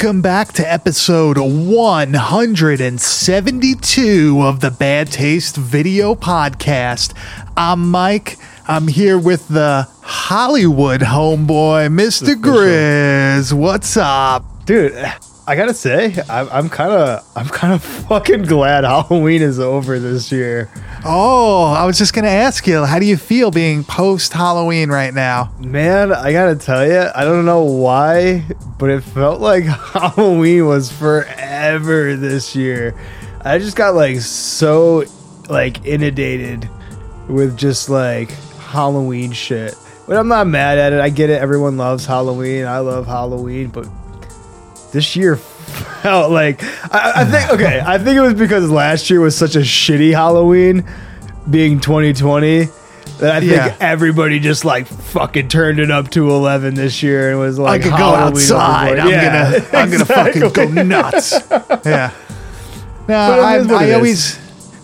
Welcome back to episode 172 of the Bad Taste Video Podcast. I'm Mike. I'm here with the Hollywood homeboy, Mr. Grizz. What's up? dude i gotta say i'm, I'm kind of i'm kind of fucking glad halloween is over this year. Oh, I was just to ask you, how do you feel being post Halloween right now? man i gotta tell you i don't know why but it felt like halloween was forever this year. I just got like so like inundated with just like halloween shit. But i'm not mad at it i get it everyone loves halloween i love halloween but this year felt like I, I think okay i think it was because last year was such a shitty halloween being 2020 that i think Yeah. everybody just like fucking turned it up to 11 this year and was like, "I could go outside. I'm Yeah, gonna, I'm gonna fucking go nuts. Yeah. No, I, I always,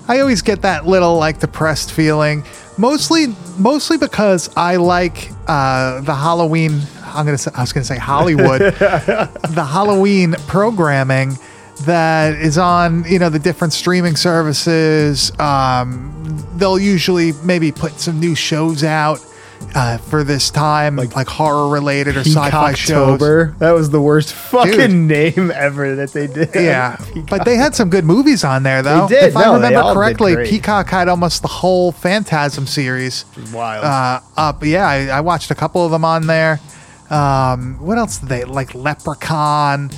I always get that little like depressed feeling. Mostly, mostly because I like uh, the Halloween. I'm gonna say, I was gonna say Hollywood, the Halloween programming that is on you know the different streaming services. Um, they'll usually maybe put some new shows out. Uh, for this time, like, horror related or sci-fi shows. That was the worst fucking Dude. name ever that they did. Yeah, but they had some good movies on there, though. They did. If I No, they remember correctly. Peacock had almost the whole Phantasm series wild. uh, up. Yeah, I, I watched a couple of them on there. Um, what else did they like? Leprechaun.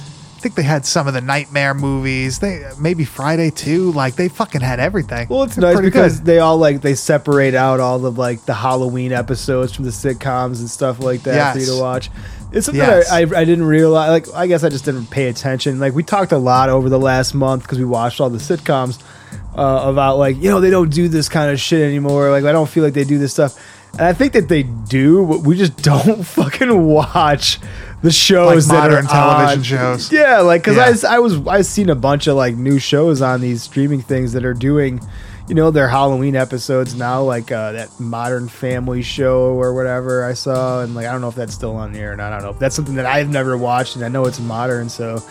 I think they had some of the Nightmare movies. They maybe Friday too. Like they fucking had everything. Well, it's nice because good. they all like they separate out all the like the Halloween episodes from the sitcoms and stuff like that for you to watch. It's something Yes. I, I I didn't realize. Like I guess I just didn't pay attention. Like we talked a lot over the last month because we watched all the sitcoms uh, about like you know they don't do this kind of shit anymore. Like I don't feel like they do this stuff. And I think that they do, but we just don't fucking watch the shows Like that modern are television on. shows. Yeah, like because Yeah. I, I was I've seen a bunch of like new shows on these streaming things that are doing, you know, their Halloween episodes now, like uh, that Modern Family show or whatever I saw, and like I don't know if that's still on the air or not. I don't know. if That's something that I've never watched, and I know it's modern, so.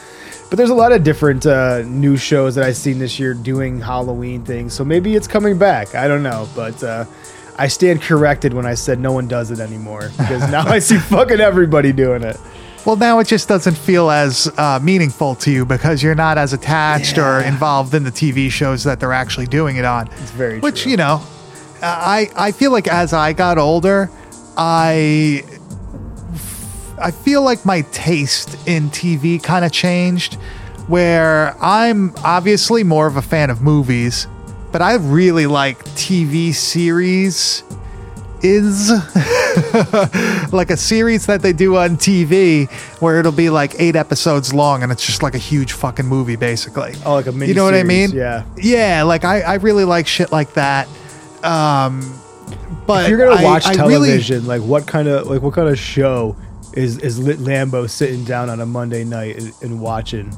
But there's a lot of different uh, new shows that I've seen this year doing Halloween things, so maybe it's coming back. I don't know, but. Uh, I stand corrected when I said no one does it anymore because now I see fucking everybody doing it. Well, now it just doesn't feel as uh, meaningful to you because you're not as attached or involved in the TV shows that they're actually doing it on. It's very Which true. you know, I I feel like as I got older, I I feel like my taste in TV kind of changed. Where I'm obviously more of a fan of movies, but I really like TV series. Is like a series that they do on TV where it'll be like eight episodes long and it's just like a huge fucking movie, basically. Oh, like a mini You know what I mean? Yeah. Yeah, like I, I really like shit like that. Um, but If you're gonna I- watch I really- television, like what kind of like what kind of show is is Lit Lambo sitting down on a Monday night and, and watching?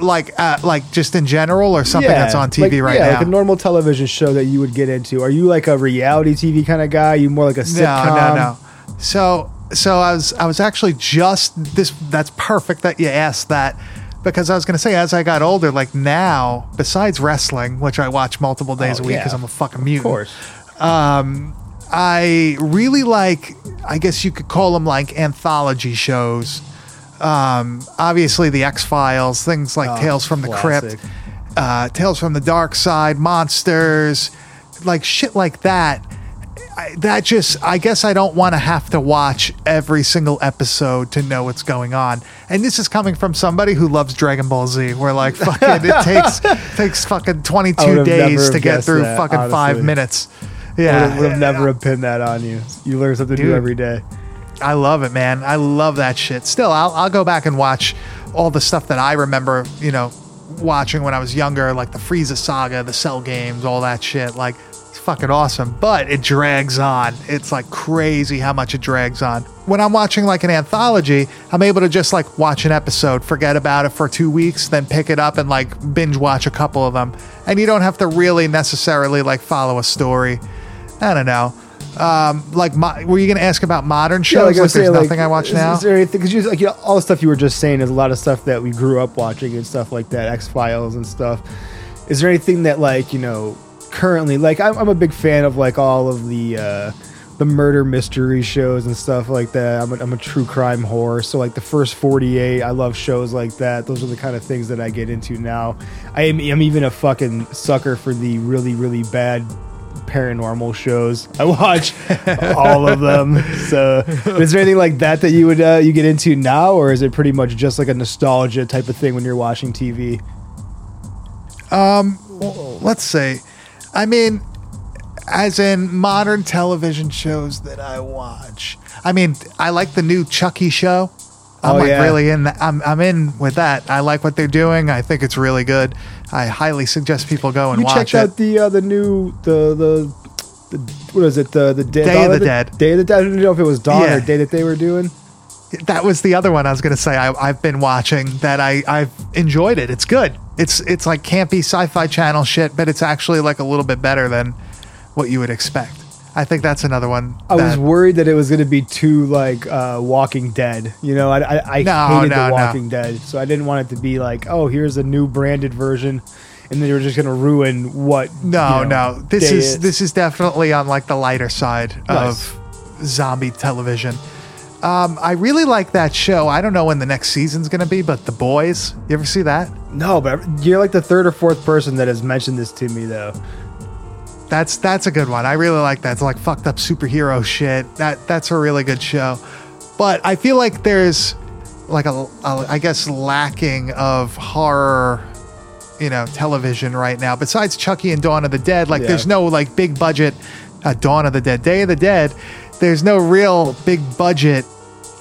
Like, uh, like just in general, or something that's on TV like, right yeah, now. like a normal television show that you would get into. Are you like a reality TV kind of guy? Are you more like a sitcom? no, no, no. So, so I was, I was actually just this. That's perfect that you asked that because I was going to say as I got older, like now, besides wrestling, which I watch multiple days Oh, a week yeah. because I'm a fucking mutant. Of course. Um, I really like, I guess you could call them like anthology shows. Um, obviously, the X Files, things like Oh, Tales from the classic. Crypt, uh, Tales from the Dark Side, Monsters, like shit like that. I, that just, I guess I don't want to have to watch every single episode to know what's going on. And this is coming from somebody who loves Dragon Ball Z, where like fucking it takes takes fucking I 22 would've never days to get guessed through that, fucking five honestly. minutes. Yeah. Yeah. Would have never have pinned that on you. You learn something new Dude. every day. I love it, man. I love that shit. Still, I'll, I'll go back and watch all the stuff that I remember, you know, watching when I was younger, like the Frieza saga, the Cell games, all that shit. Like, it's fucking awesome, but it drags on. It's like crazy how much it drags on. When I'm watching like an anthology, I'm able to just like watch an episode, forget about it for two weeks, then pick it up and like binge watch a couple of them. And you don't have to really necessarily like follow a story. I don't know. Um, like, mo- were you going to ask about modern shows? Yeah, like, was there's saying, nothing I watch is, now. Is there anything? Because like you know, all the stuff you were just saying is a lot of stuff that we grew up watching and stuff like that, X Files and stuff. Is there anything that like you know currently? Like I'm, I'm a big fan of like all of the uh, the murder mystery shows and stuff like that. I'm a, I'm a true crime whore, so like the first 48, I love shows like that. Those are the kind of things that I get into now. I am I'm even a fucking sucker for the really really bad paranormal shows. I watch all of them. So, is there anything like that that you would uh, you get into now, or is it pretty much just like a nostalgia type of thing when you're watching TV? Um, let's see. I mean, as in modern television shows that I watch. I mean, I like the new Chucky show. I'm Oh, like yeah. really in. I'm I'm in with that. I like what they're doing. I think it's really good. I highly suggest people go and You watch checked it. out the uh, the new the the. the what is it? The the Day, Day of Dawn the Dead. Day of the Dead. I didn't know if it was Dawn Yeah. or Day that they were doing. that was the other one I was going to say. I, I've been watching that. I I've enjoyed it. It's good. It's it's like campy sci-fi channel shit, but it's actually like a little bit better than what you would expect. I think that's another one. I was worried that it was going to be too like uh, Walking Dead. You know, I I, I No, hated no, the no. Walking Dead, so I didn't want it to be like, oh, here's a new branded version, and then they were just going to ruin what. No, you know, no. This day is this is definitely on like the lighter side Nice. of zombie television. Um, I really like that show. I don't know when the next season's gonna be, but The Boys. You ever see that? No, but you're like the third or fourth person that has mentioned this to me, though. That's that's a good one. I really like that. It's like fucked up superhero shit. That that's a really good show. But I feel like there's like a, a I guess lacking of horror, you know, television right now. Besides Chucky and Dawn of the Dead, like Yeah. there's no like big budget uh, Dawn of the Dead, Day of the Dead. There's no real big budget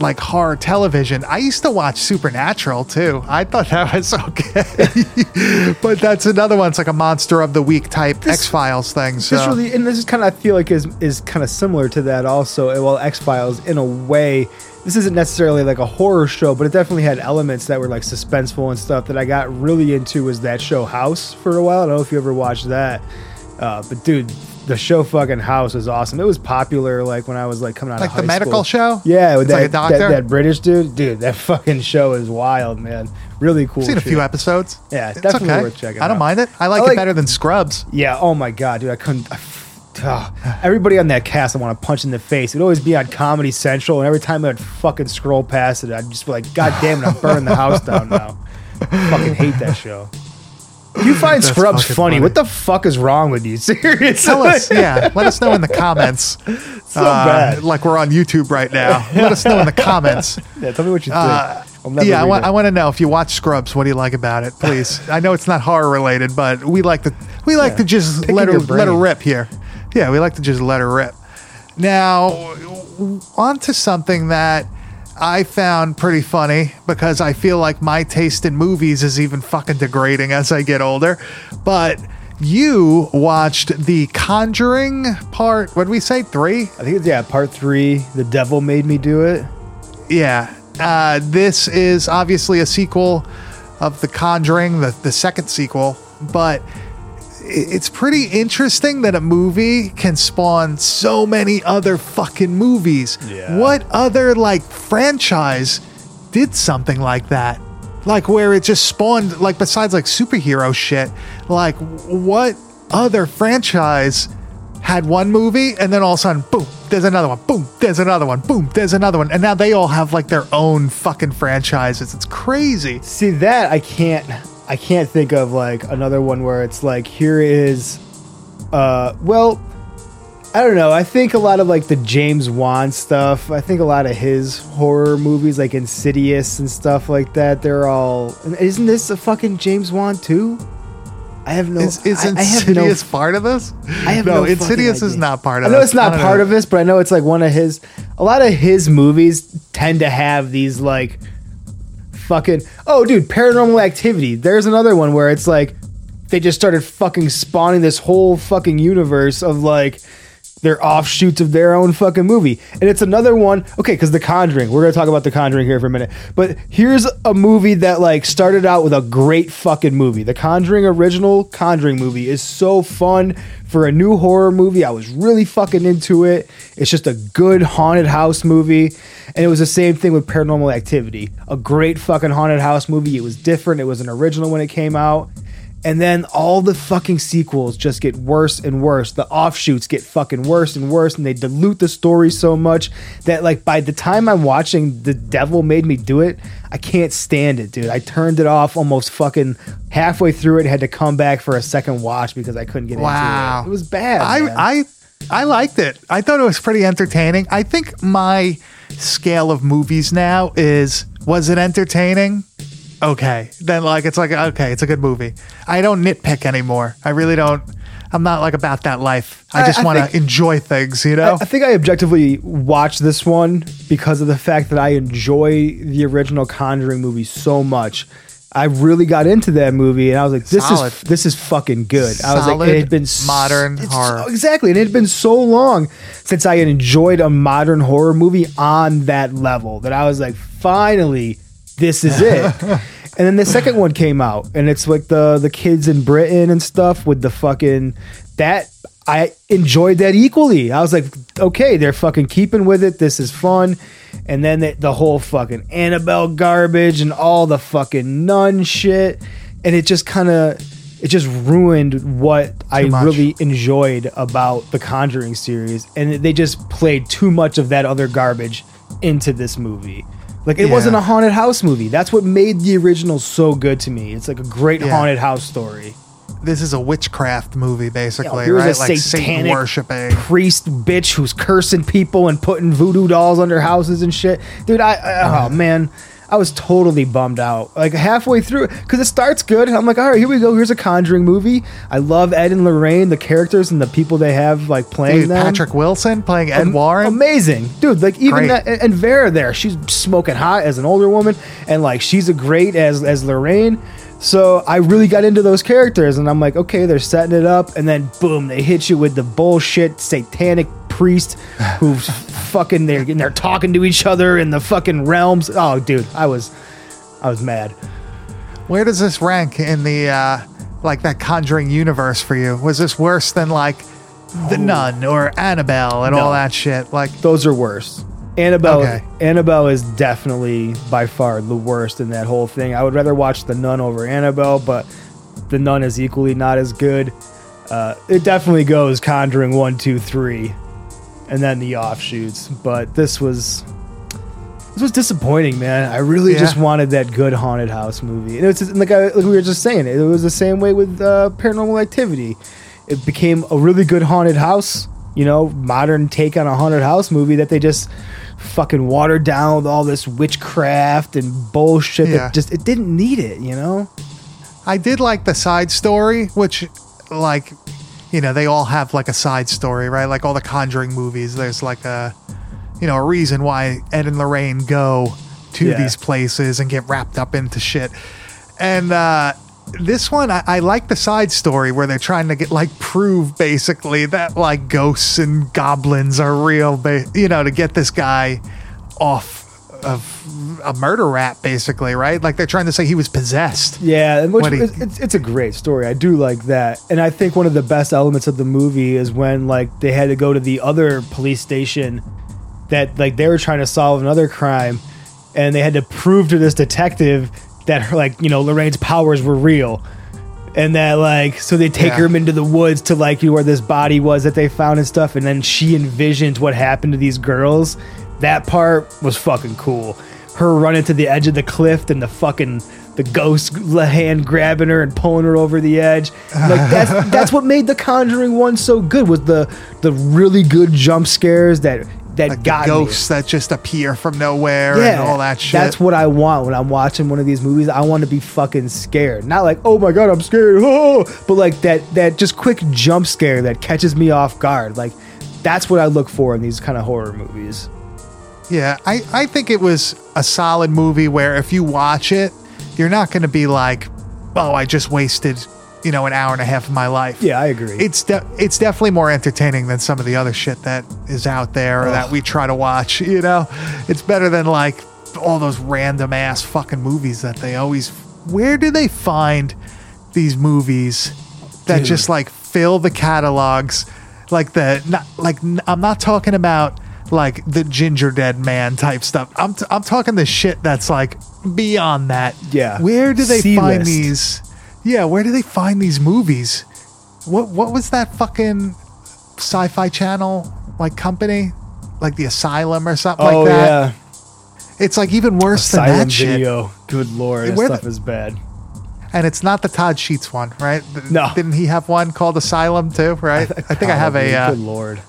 like horror television. I used to watch Supernatural too. I thought that was okay. but that's another one. It's like a monster of the week type X Files thing. So This really, and this is kind of I feel like is is kind of similar to that also. Well, X Files in a way. This isn't necessarily like a horror show, but it definitely had elements that were like suspenseful and stuff that I got really into. Was that show House for a while? I don't know if you ever watched that, uh, but dude, the show fucking House was awesome. It was popular like when I was like coming out like of the medical school. show. Yeah, with that, like a doctor. that that British dude, dude, that fucking show is wild, man. Really cool. I've seen a few episodes. Yeah, it's definitely okay. worth checking out. I don't out. mind it. I like, I like- it better than Scrubs. Yeah. Oh my god, dude, I couldn't. I, ah, everybody on that cast, I want to punch in the face. It'd always be on Comedy Central, and every time I'd fucking scroll past it, I'd just be like, "God damn it, I'm burning the house down now." fucking hate that show. You find Scrubs funny. funny. What the fuck is wrong with you? Seriously. Tell us, yeah. Let us know in the comments. So bad. Like we're on YouTube right now. Let us know in the comments. Yeah, tell me what you think. Uh, yeah, I read want—I want to know if you watch Scrubs. What do you like about it, please? I know it's not horror related, but we like to we like Yeah. to just Picking let her let her rip here. Yeah, we like to just let her rip. Now, on to something that I found pretty funny because I feel like my taste in movies is even fucking degrading as I get older. But you watched the Conjuring part. What did we say? Three? I think it's yeah, part three. The devil made me do it. Yeah. Uh, this is obviously a sequel of The Conjuring, the, the second sequel, but it's pretty interesting that a movie can spawn so many other fucking movies. Yeah. What other, like, franchise did something like that? Like, where it just spawned, like, besides, like, superhero shit, like, what other franchise had one movie and then all of a sudden, boom, there's another one, boom, there's another one, boom, there's another one. And now they all have like their own fucking franchises. It's crazy. See that I can't I can't think of like another one where it's like here is uh well I don't know. I think a lot of like the James Wan stuff. I think a lot of his horror movies like Insidious and stuff like that. They're all Isn't this a fucking James Wan too? I have no Is, is I, I have no Insidious part of this? I have no, no, Insidious is not part I of know this. it's not I part know. of this, but I know it's like one of his. A lot of his movies tend to have these like fucking oh dude, paranormal activity. There's another one where it's like they just started fucking spawning this whole fucking universe of like their offshoots of their own fucking movie. And it's another one, okay, because The Conjuring, we're gonna talk about The Conjuring here for a minute. But here's a movie that like started out with a great fucking movie. The Conjuring original Conjuring movie is so fun for a new horror movie. I was really fucking into it. It's just a good haunted house movie. And it was the same thing with Paranormal Activity. A great fucking haunted house movie. It was different. It was an original when it came out. And then all the fucking sequels just get worse and worse. The offshoots get fucking worse and worse, and they dilute the story so much that, like, by the time I'm watching The Devil Made Me Do It, I can't stand it, dude. I turned it off almost fucking halfway through it, had to come back for a second watch because I couldn't get Wow. into it. It was bad. man. I, I I liked it. I thought it was pretty entertaining. I think my scale of movies now is was it entertaining? Okay. Then like it's like okay, it's a good movie. I don't nitpick anymore. I really don't I'm not like about that life. I I- just want to enjoy things, you know? I think I objectively watched this one because of the fact that I enjoy the original Conjuring movie so much. I really got into that movie, and I was like, "This Solid. is this is fucking good." I was like, "It had been modern horror. exactly, and it had been so long since I had enjoyed a modern horror movie on that level that I was like, "Finally, this is it." and then the second one came out, and it's like the the kids in Britain and stuff with the fucking that. I enjoyed that equally. I was like, okay, they're fucking keeping with it. This is fun. And then the, the whole fucking Annabelle garbage and all the fucking nun shit. And it just kind of, it just ruined what I much. really enjoyed about the Conjuring series. And they just played too much of that other garbage into this movie. Like it Yeah. wasn't a haunted house movie. That's what made the original so good to me. It's like a great Yeah. haunted house story. this is a witchcraft movie basically, Here's right? a Like Satan worshiping. priest bitch who's cursing people and putting voodoo dolls under houses and shit. Dude, I, I oh man, I was totally bummed out. Like halfway through, because it starts good, and I'm like, all right, here we go. Here's a Conjuring movie. I love Ed and Lorraine, the characters and the people they have like playing Dude, them. Patrick Wilson playing Ed Am- Warren. Amazing. Dude, like even Great. that and and Vera there, she's smoking hot as an older woman and like she's a great as as Lorraine. So I really got into those characters and I'm like, okay, they're setting it up and then boom, they hit you with the bullshit satanic priest who's fucking they're and they're talking to each other in the fucking realms. Oh dude, I was I was mad. Where does this rank in the uh like that Conjuring universe for you? Was this worse than like The Nun or Annabelle and No. all that shit? Like Those are worse. Annabelle Okay. Annabelle is definitely by far the worst in that whole thing. I would rather watch The Nun over Annabelle, but The Nun is equally not as good. Uh, it definitely goes Conjuring one, two, three, and then the offshoots. But this was this was disappointing, man. I really Yeah. just wanted that good haunted house movie. And it's just, like, I, like we were just saying, it was the same way with uh, Paranormal Activity. It became a really good haunted house, you know, modern take on a haunted house movie that they just fucking watered down with all this witchcraft and bullshit. Yeah. That just it didn't need it, you know. I did like the side story, which like you know, they all have like a side story, right? Like all the Conjuring movies, there's like a you know, a reason why Ed and Lorraine go to Yeah. these places and get wrapped up into shit. And uh this one, I, I like the side story where they're trying to get like prove basically that like ghosts and goblins are real, ba- you know, to get this guy off of a murder rap, basically, right? Like they're trying to say he was possessed. Yeah, and which he- it's, it's, a great story. I do like that, and I think one of the best elements of the movie is when like they had to go to the other police station that like they were trying to solve another crime, and they had to prove to this detective that her, like you know Lorraine's powers were real. And that like so they take Yeah. her into the woods to like you know, where this body was that they found and stuff, and then she envisioned what happened to these girls. That part was fucking cool. Her running to the edge of the cliff and the fucking the ghost hand grabbing her and pulling her over the edge. Like that's that's what made the Conjuring one so good was the the really good jump scares that that Like got the me. ghosts that just appear from nowhere Yeah, and all that shit. That's what I want when I'm watching one of these movies. I want to be fucking scared, not like oh my god I'm scared, oh, but like that that just quick jump scare that catches me off guard. Like that's what I look for in these kind of horror movies. Yeah, I, I think it was a solid movie where if you watch it, you're not going to be like, oh, I just wasted, you know, an hour and a half of my life. Yeah, I agree. It's de- it's definitely more entertaining than some of the other shit that is out there or that we try to watch. You know, it's better than like all those random ass fucking movies that they always. Where do they find these movies that Dude. just like fill the catalogs? Like the not like I'm not talking about like the Gingerdead Man type stuff. I'm t- I'm talking the shit that's like beyond that. Yeah. Where do they find C-list. these? Yeah, where do they find these movies? What what was that fucking sci-fi channel like company? Like the Asylum or something oh like that. yeah, It's like even worse than Asylum that shit. Good lord, that stuff the- is bad. And it's not the Todd Sheets one, right? No. Didn't he have one called Asylum too, right? I think I have a uh, Good lord.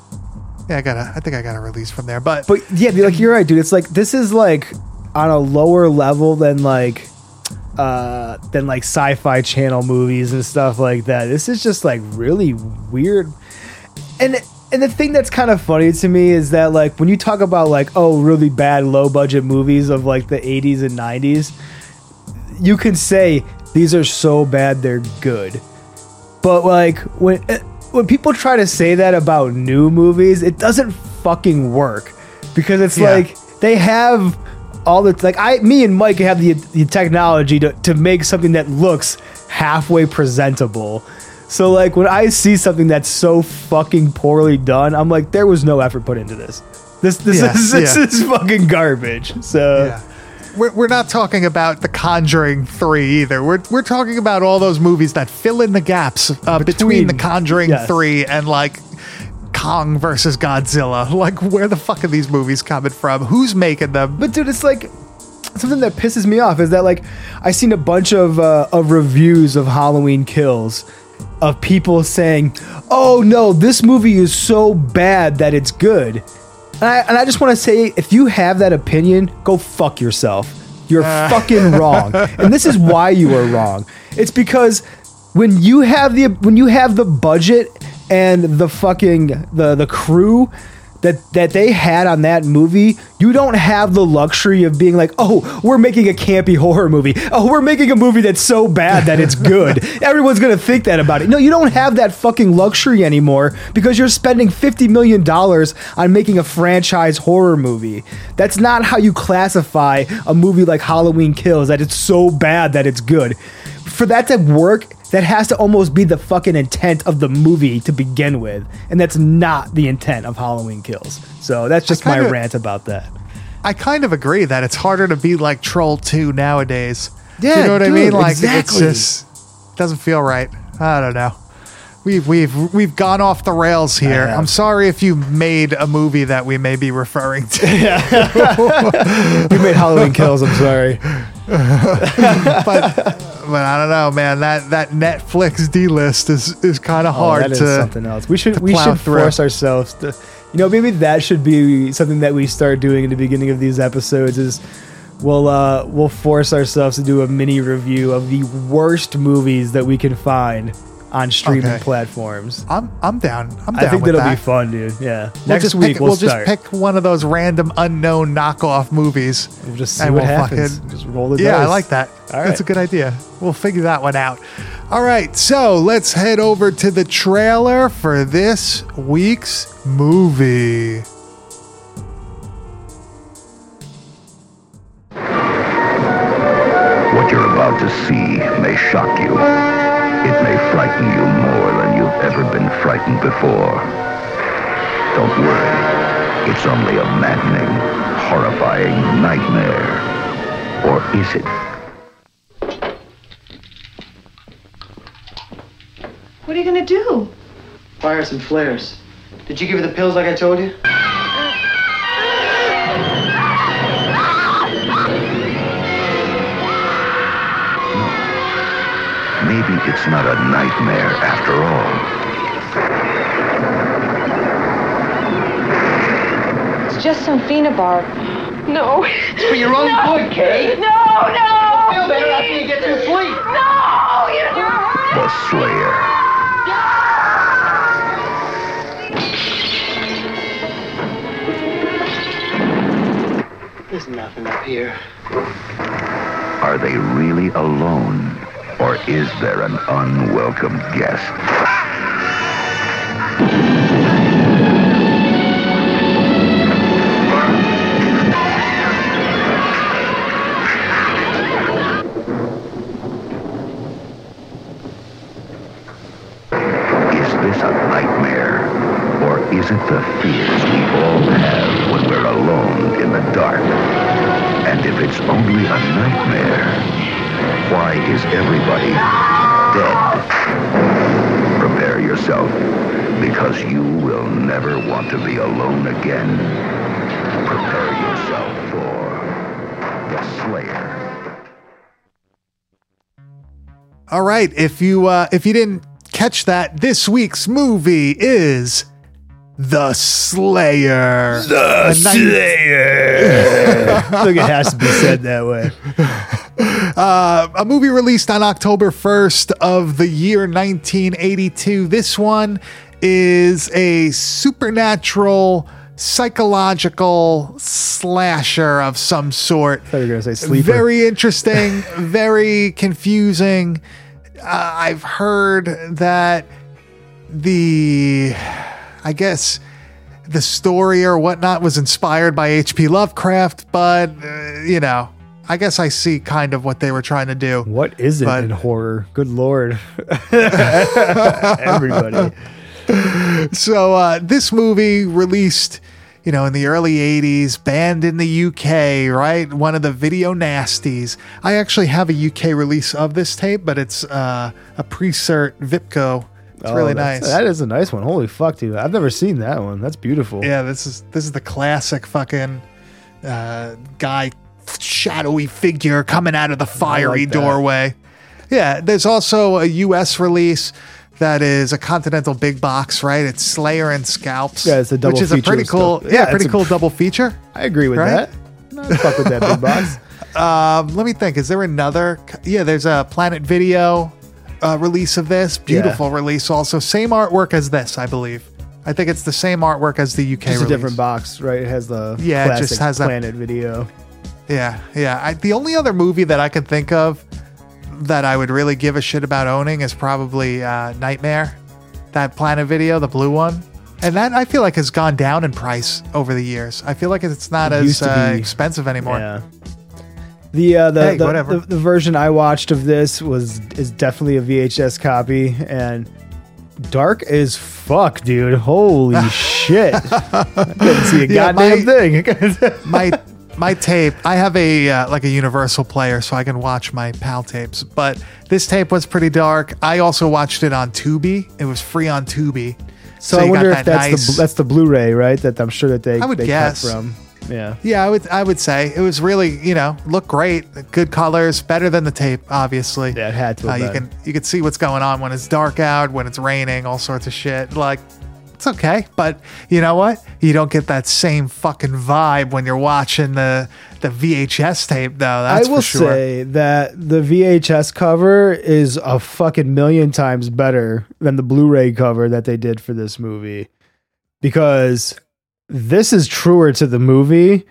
Yeah, I got a I think I got a release from there. But, But yeah, like you're right, dude. It's like this is like on a lower level than like uh than like sci-fi channel movies and stuff like that. This is just like really weird. And and the thing that's kind of funny to me is that like when you talk about like oh really bad low budget movies of like the 80s and 90s, you can say these are so bad they're good. But like when when people try to say that about new movies, it doesn't fucking work because it's Yeah. like they have all the like I me and Mike have the the technology to to make something that looks halfway presentable. So like when I see something that's so fucking poorly done, I'm like there was no effort put into this. This this Yeah, is this yeah. is fucking garbage. So yeah. We're, we're not talking about The Conjuring 3 either. We're, we're talking about all those movies that fill in the gaps uh, between, Between- The Conjuring yes. 3 and like Kong versus Godzilla. Like, where the fuck are these movies coming from? Who's making them? But dude, it's like something that pisses me off is that like I've seen a bunch of uh, of reviews of Halloween Kills of people saying, "Oh no, this movie is so bad that it's good." And I, and I just want to say, if you have that opinion, go fuck yourself. You're ah. fucking wrong, and this is why you are wrong. It's because when you have the when you have the budget and the fucking the the crew that that they had on that movie, you don't have the luxury of being like, "Oh, we're making a campy horror movie. Oh, we're making a movie that's so bad that it's good." Everyone's going to think that about it. No, you don't have that fucking luxury anymore because you're spending 50 million dollars on making a franchise horror movie. That's not how you classify a movie like Halloween Kills that it's so bad that it's good. For that to work, that has to almost be the fucking intent of the movie to begin with, and that's not the intent of Halloween Kills. So that's just my kinda- rant about that. I kind of agree that it's harder to be like Troll 2 nowadays. Yeah, you know what I mean? Like exactly. it's just doesn't feel right. I don't know. We've we've we've gone off the rails here. I'm sorry if you made a movie that we may be referring to. We made Halloween Kills. I'm sorry. but but I don't know, man. That that Netflix D list is is kind of Oh, hard that is to. something else. We should we should through. force ourselves to. You know, maybe that should be something that we start doing in the beginning of these episodes. Is we'll uh, we'll force ourselves to do a mini review of the worst movies that we can find on streaming Okay. platforms. I'm I'm down. I'm down I think with that'll that. be fun, dude. Yeah. We'll Next just week pick, we'll, we'll start. just pick one of those random unknown knockoff movies. We'll just see and what we'll happens. fucking- just roll the dice. Yeah, I like that. All That's a good idea. We'll figure that one out. All right, so let's head over to the trailer for this week's movie. What you're about to see may shock you. It may frighten you more than you've ever been frightened before. Don't worry. It's only a maddening, horrifying nightmare. Or is it? What are you gonna do? Fire some flares. Did you give her the pills like I told you? It's not a nightmare after all. It's just some phenobarb. No. It's for your own good, Kay. No, no! Feel better after you get some sleep. No! You don't. The Slayer. There's nothing up here. Are they really alone? Or is there an unwelcome guest? Is this a nightmare? Or is it the fears we all have when we're alone in the dark? And if it's only a nightmare, why is everybody dead? Prepare yourself, because you will never want to be alone again. Prepare yourself for the Slayer. All right, if you uh, if you didn't catch that, this week's movie is The Slayer. The Slayer. I think it has to be said that way. Uh, a movie released on October 1st of the year 1982. This one is a supernatural psychological slasher of some sort. thought you were gonna say sleeper. Very interesting, very confusing. Uh, I've heard that the, I guess, the story or whatnot was inspired by H.P. Lovecraft, but uh, you know, I guess I see kind of what they were trying to do. What is it But- in horror? Good lord. Everybody. So uh, this movie released, you know, in the early '80s, banned in the UK, right? One of the video nasties. I actually have a UK release of this tape, but it's uh, a pre-cert Vipco. It's Oh, really nice. That is a nice one. Holy fuck, dude. I've never seen that one. That's beautiful. yeah, this is this is the classic fucking uh, guy, shadowy figure coming out of the fiery that. doorway. Yeah, there's also a US release that is a Continental big box, right? It's Slayer and Scalps. Yeah, it's a double which is a pretty cool, stuff. yeah, Yeah, pretty it's a- cool double feature. I agree with Right? that. Fuck with that big box. Um, let me think. Is there another? Yeah, there's a Planet Video uh, release of this. Beautiful release. Also, same artwork as this, I believe. I think it's the same artwork as the UK Just a different box, right? It has the Yeah, it just has that- Planet video. Yeah, yeah. I, the only other movie that I can think of that I would really give a shit about owning is probably uh, Nightmare, that Planet Video, the blue one. And that I feel like has gone down in price over the years. I feel like it's not It as uh, expensive anymore. Yeah. The uh, the, Hey, the, the the version I watched of this was is definitely a VHS copy and dark as fuck, dude. Holy shit! I couldn't see a Yeah, goddamn my- thing. my my tape i have a uh, like a universal player so i can watch my pal tapes but this tape was pretty dark i also watched it on tubi it was free on tubi so, I you got wonder if that's nice- the that's the Blu-ray, right? That I'm sure that they I would they guess. cut from. Yeah. yeah i would i would say it was really you know look great good colors better than the tape obviously. Yeah, it had to uh, you been. can you can see what's going on when it's dark out when it's raining all sorts of shit. Like it's okay but you know what? You don't get that same fucking vibe when you're watching the the vhs tape though that's I will for sure. say that the VHS cover is a fucking million times better than the Blu-ray cover that they did for this movie. Because this is truer to the movie,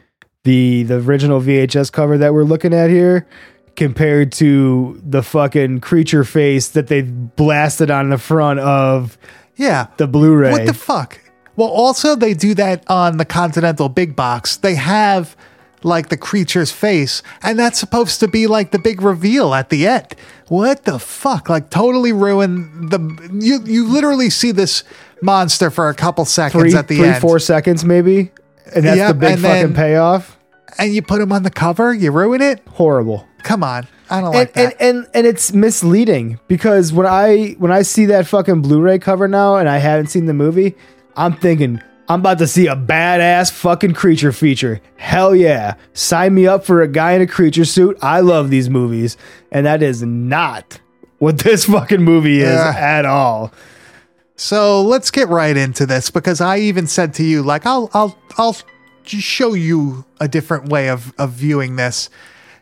the the original VHS cover that we're looking at here compared to the fucking creature face that they blasted on the front of yeah the Blu-ray. What the fuck? Well, also they do that on the Continental Big Box. They have like the creature's face, and that's supposed to be like the big reveal at the end. What the fuck? Like totally ruin the. You you literally see this monster for a couple seconds three, at the three, end, four seconds maybe, and that's Yep, the big fucking then- payoff. and you put him on the cover. You ruin it. Horrible. Come on, I don't and, like that. and, and and it's misleading because when I when I see that fucking Blu-ray cover now and I haven't seen the movie, I'm thinking I'm about to see a badass fucking creature feature. Hell yeah. Sign me up for a guy in a creature suit. I love these movies. And that is not what this fucking movie is Yeah. at all. So let's get right into this because I even said to you, like, I'll I'll I'll show you a different way of of viewing this.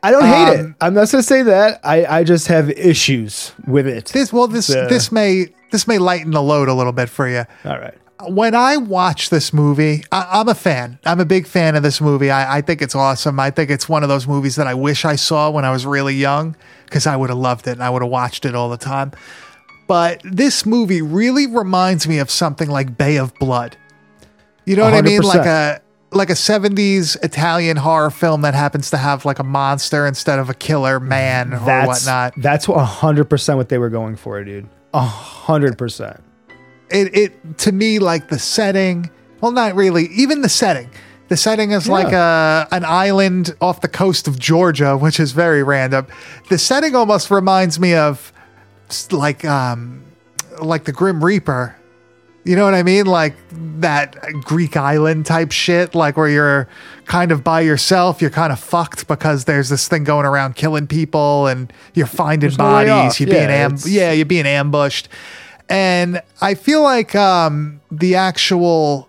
I don't hate it. Um, I'm not going to say that. I, I just have issues with it. This well, this this may this may lighten the load a little bit for you. All right. When I watch this movie, I, I'm a fan. I'm a big fan of this movie. I, I think it's awesome. I think it's one of those movies that I wish I saw when I was really young because I would have loved it and I would have watched it all the time. But this movie really reminds me of something like Bay of Blood. You know what I mean? Like a like a 70s Italian horror film that happens to have like a monster instead of a killer man or That's whatnot. that's what hundred percent what they were going for, dude. A hundred percent. It it to me like the setting well not really even the setting. The setting is like a an island off the coast of georgia which is very random. The setting almost reminds me of like um like the grim reaper. You know what i mean? Like that greek island type shit like where you're kind of by yourself you're kind of fucked because there's this thing going around killing people and you're finding There's bodies off. you're Yeah, being am- yeah you're being ambushed and I feel like um, the actual,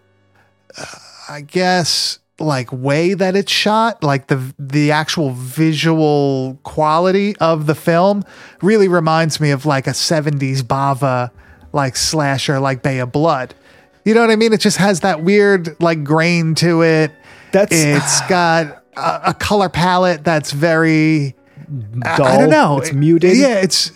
uh, I guess, like way that it's shot, like the the actual visual quality of the film, really reminds me of like a '70s Bava like slasher, like Bay of Blood. You know what I mean? It just has that weird like grain to it. That's It's got a, a color palette that's very dull. I don't know. It's muted. Yeah, it's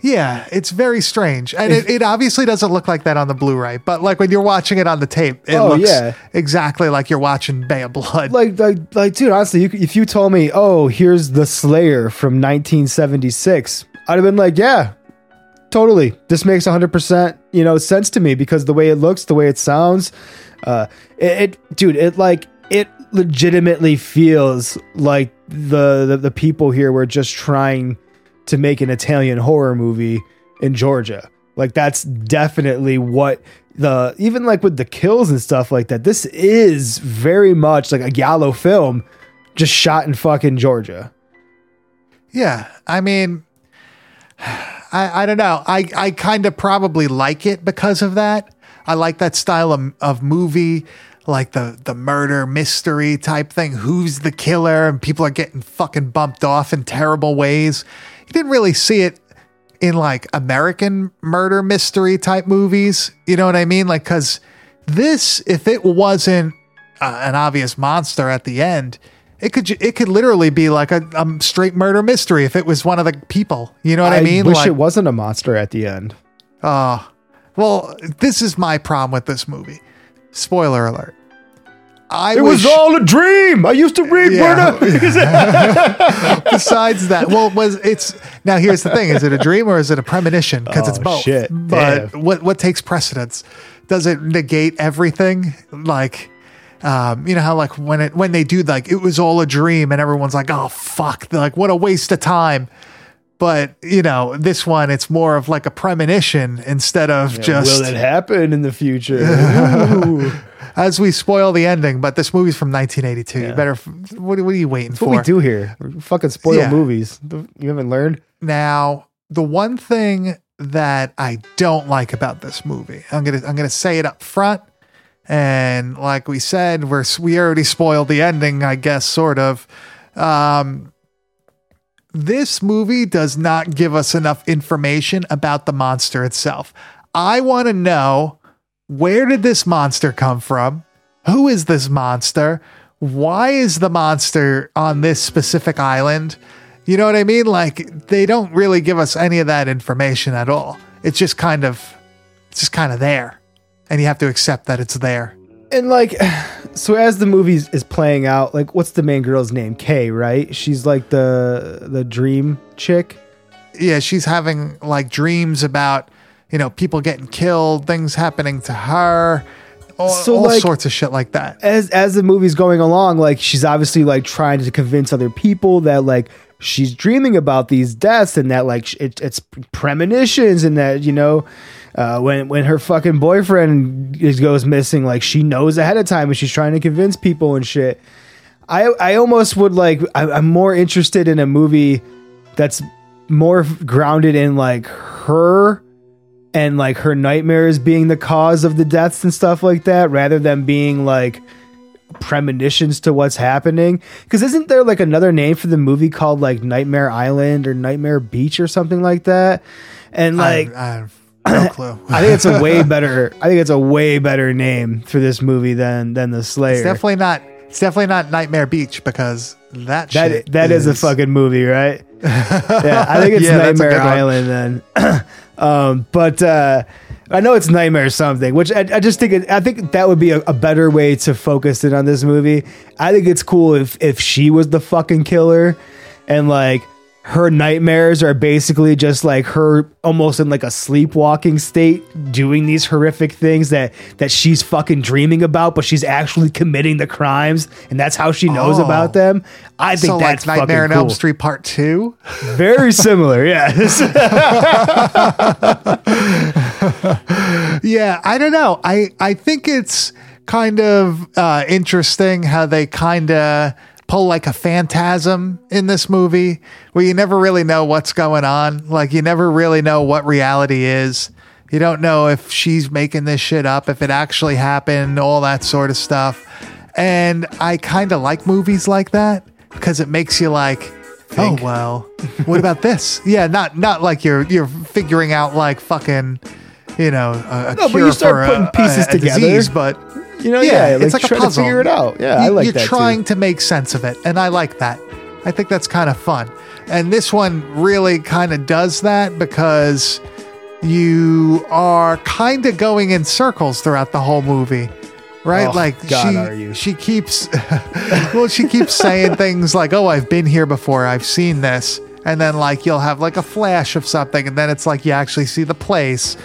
yeah, it's very strange, and it, it obviously doesn't look like that on the Blu-ray. But like when you're watching it on the tape, it Oh, looks yeah. exactly like you're watching Bay of Blood. like like like dude honestly you, if you told me oh here's the slayer from 1976 i'd have been like yeah totally this makes 100% you know sense to me because the way it looks the way it sounds uh it, it dude it like it legitimately feels like the, the the people here were just trying to make an italian horror movie in georgia like that's definitely what the even like with the kills and stuff like that this is very much like a giallo film just shot in fucking georgia yeah, I mean, I I don't know. I I kind of probably like it because of that. I like that style of, of movie. Like the the murder mystery type thing. Who's the killer? And people are getting fucking bumped off in terrible ways. You didn't really see it in like American murder mystery type movies. You know what I mean? Like, because this, if it wasn't uh, an obvious monster at the end, it could it could literally be like a, a straight murder mystery if it was one of the people. You know what I, mean? wish like, it wasn't a monster at the end uh, well, this is my problem with this movie. Spoiler alert. I it wish, was all a dream i used to read Yeah. murder besides that, well, was it's now here's the thing: is it a dream or is it a premonition? Because it's Oh, both. shit. But Damn. what what takes precedence? Does it negate everything? Like, um, you know how like when it when they do like it was all a dream and everyone's like, oh fuck, They're like what a waste of time. But you know, this one it's more of like a premonition instead of just will it happen in the future. as we spoil the ending. But this movie's from 1982. You better. What, what are you waiting That's for? what do we do here. We fucking spoil Yeah. movies. You haven't learned? Now, the one thing that I don't like about this movie, I'm gonna I'm gonna say it up front, and like we said, we're we already spoiled the ending, I guess, sort of. Um, this movie does not give us enough information about the monster itself. I want to know where did this monster come from? Who is this monster? Why is the monster on this specific island? You know what I mean? Like they don't really give us any of that information at all. It's just kind of it's just kind of there. And you have to accept that it's there. And like, so as the movie is playing out, like, what's the main girl's name? Kay, right? She's like the the dream chick. Yeah, she's having like dreams about, you know, people getting killed, things happening to her, all, So, all like- sorts of shit like that. As as the movie's going along, like, she's obviously like trying to convince other people that like she's dreaming about these deaths and that like it, it's premonitions and that you know. Uh, when when her fucking boyfriend is, goes missing, like she knows ahead of time, and she's trying to convince people and shit. I I almost would like I, I'm more interested in a movie that's more grounded in like her and like her nightmares being the cause of the deaths and stuff like that rather than being like premonitions to what's happening because isn't there like another name for the movie called like nightmare island or nightmare beach or something like that and like I, have No clue. I think it's a way better. I think it's a way better name for this movie than than the Slayer. It's definitely not. It's definitely not Nightmare Beach because that that shit that is, a fucking movie, right? yeah, I think it's Yeah, Nightmare. Island then. um, but uh, I know it's Nightmare or something, which I, I just think it, I think that would be a, a better way to focus it on this movie. I think it's cool if if she was the fucking killer, and like her nightmares are basically just like her almost in like a sleepwalking state doing these horrific things that that she's fucking dreaming about but she's actually committing the crimes and that's how she knows Oh. about them i think so that's like Nightmare on cool. Elm Street Part Two. very similar yes Yeah, I don't know. I I think it's kind of uh, interesting how they kind of pull like a phantasm in this movie where you never really know what's going on. Like you never really know what reality is. You don't know if she's making this shit up, if it actually happened, all that sort of stuff. And I kind of like movies like that because it makes you like, oh well, what about this? Yeah, not not like you're you're figuring out like fucking, you know, a, a No, but you start for putting a, pieces a together. disease, but you know yeah, yeah, it's like a puzzle. to figure it out yeah i You- like you're that trying too. to make sense of it, and I like that. I think that's kind of fun. And this one really kind of does that because you are kind of going in circles throughout the whole movie. Right? Oh, like God, she she keeps well, she keeps saying things like, "Oh, I've been here before. I've seen this." And then like you'll have like a flash of something and then it's like you actually see the place.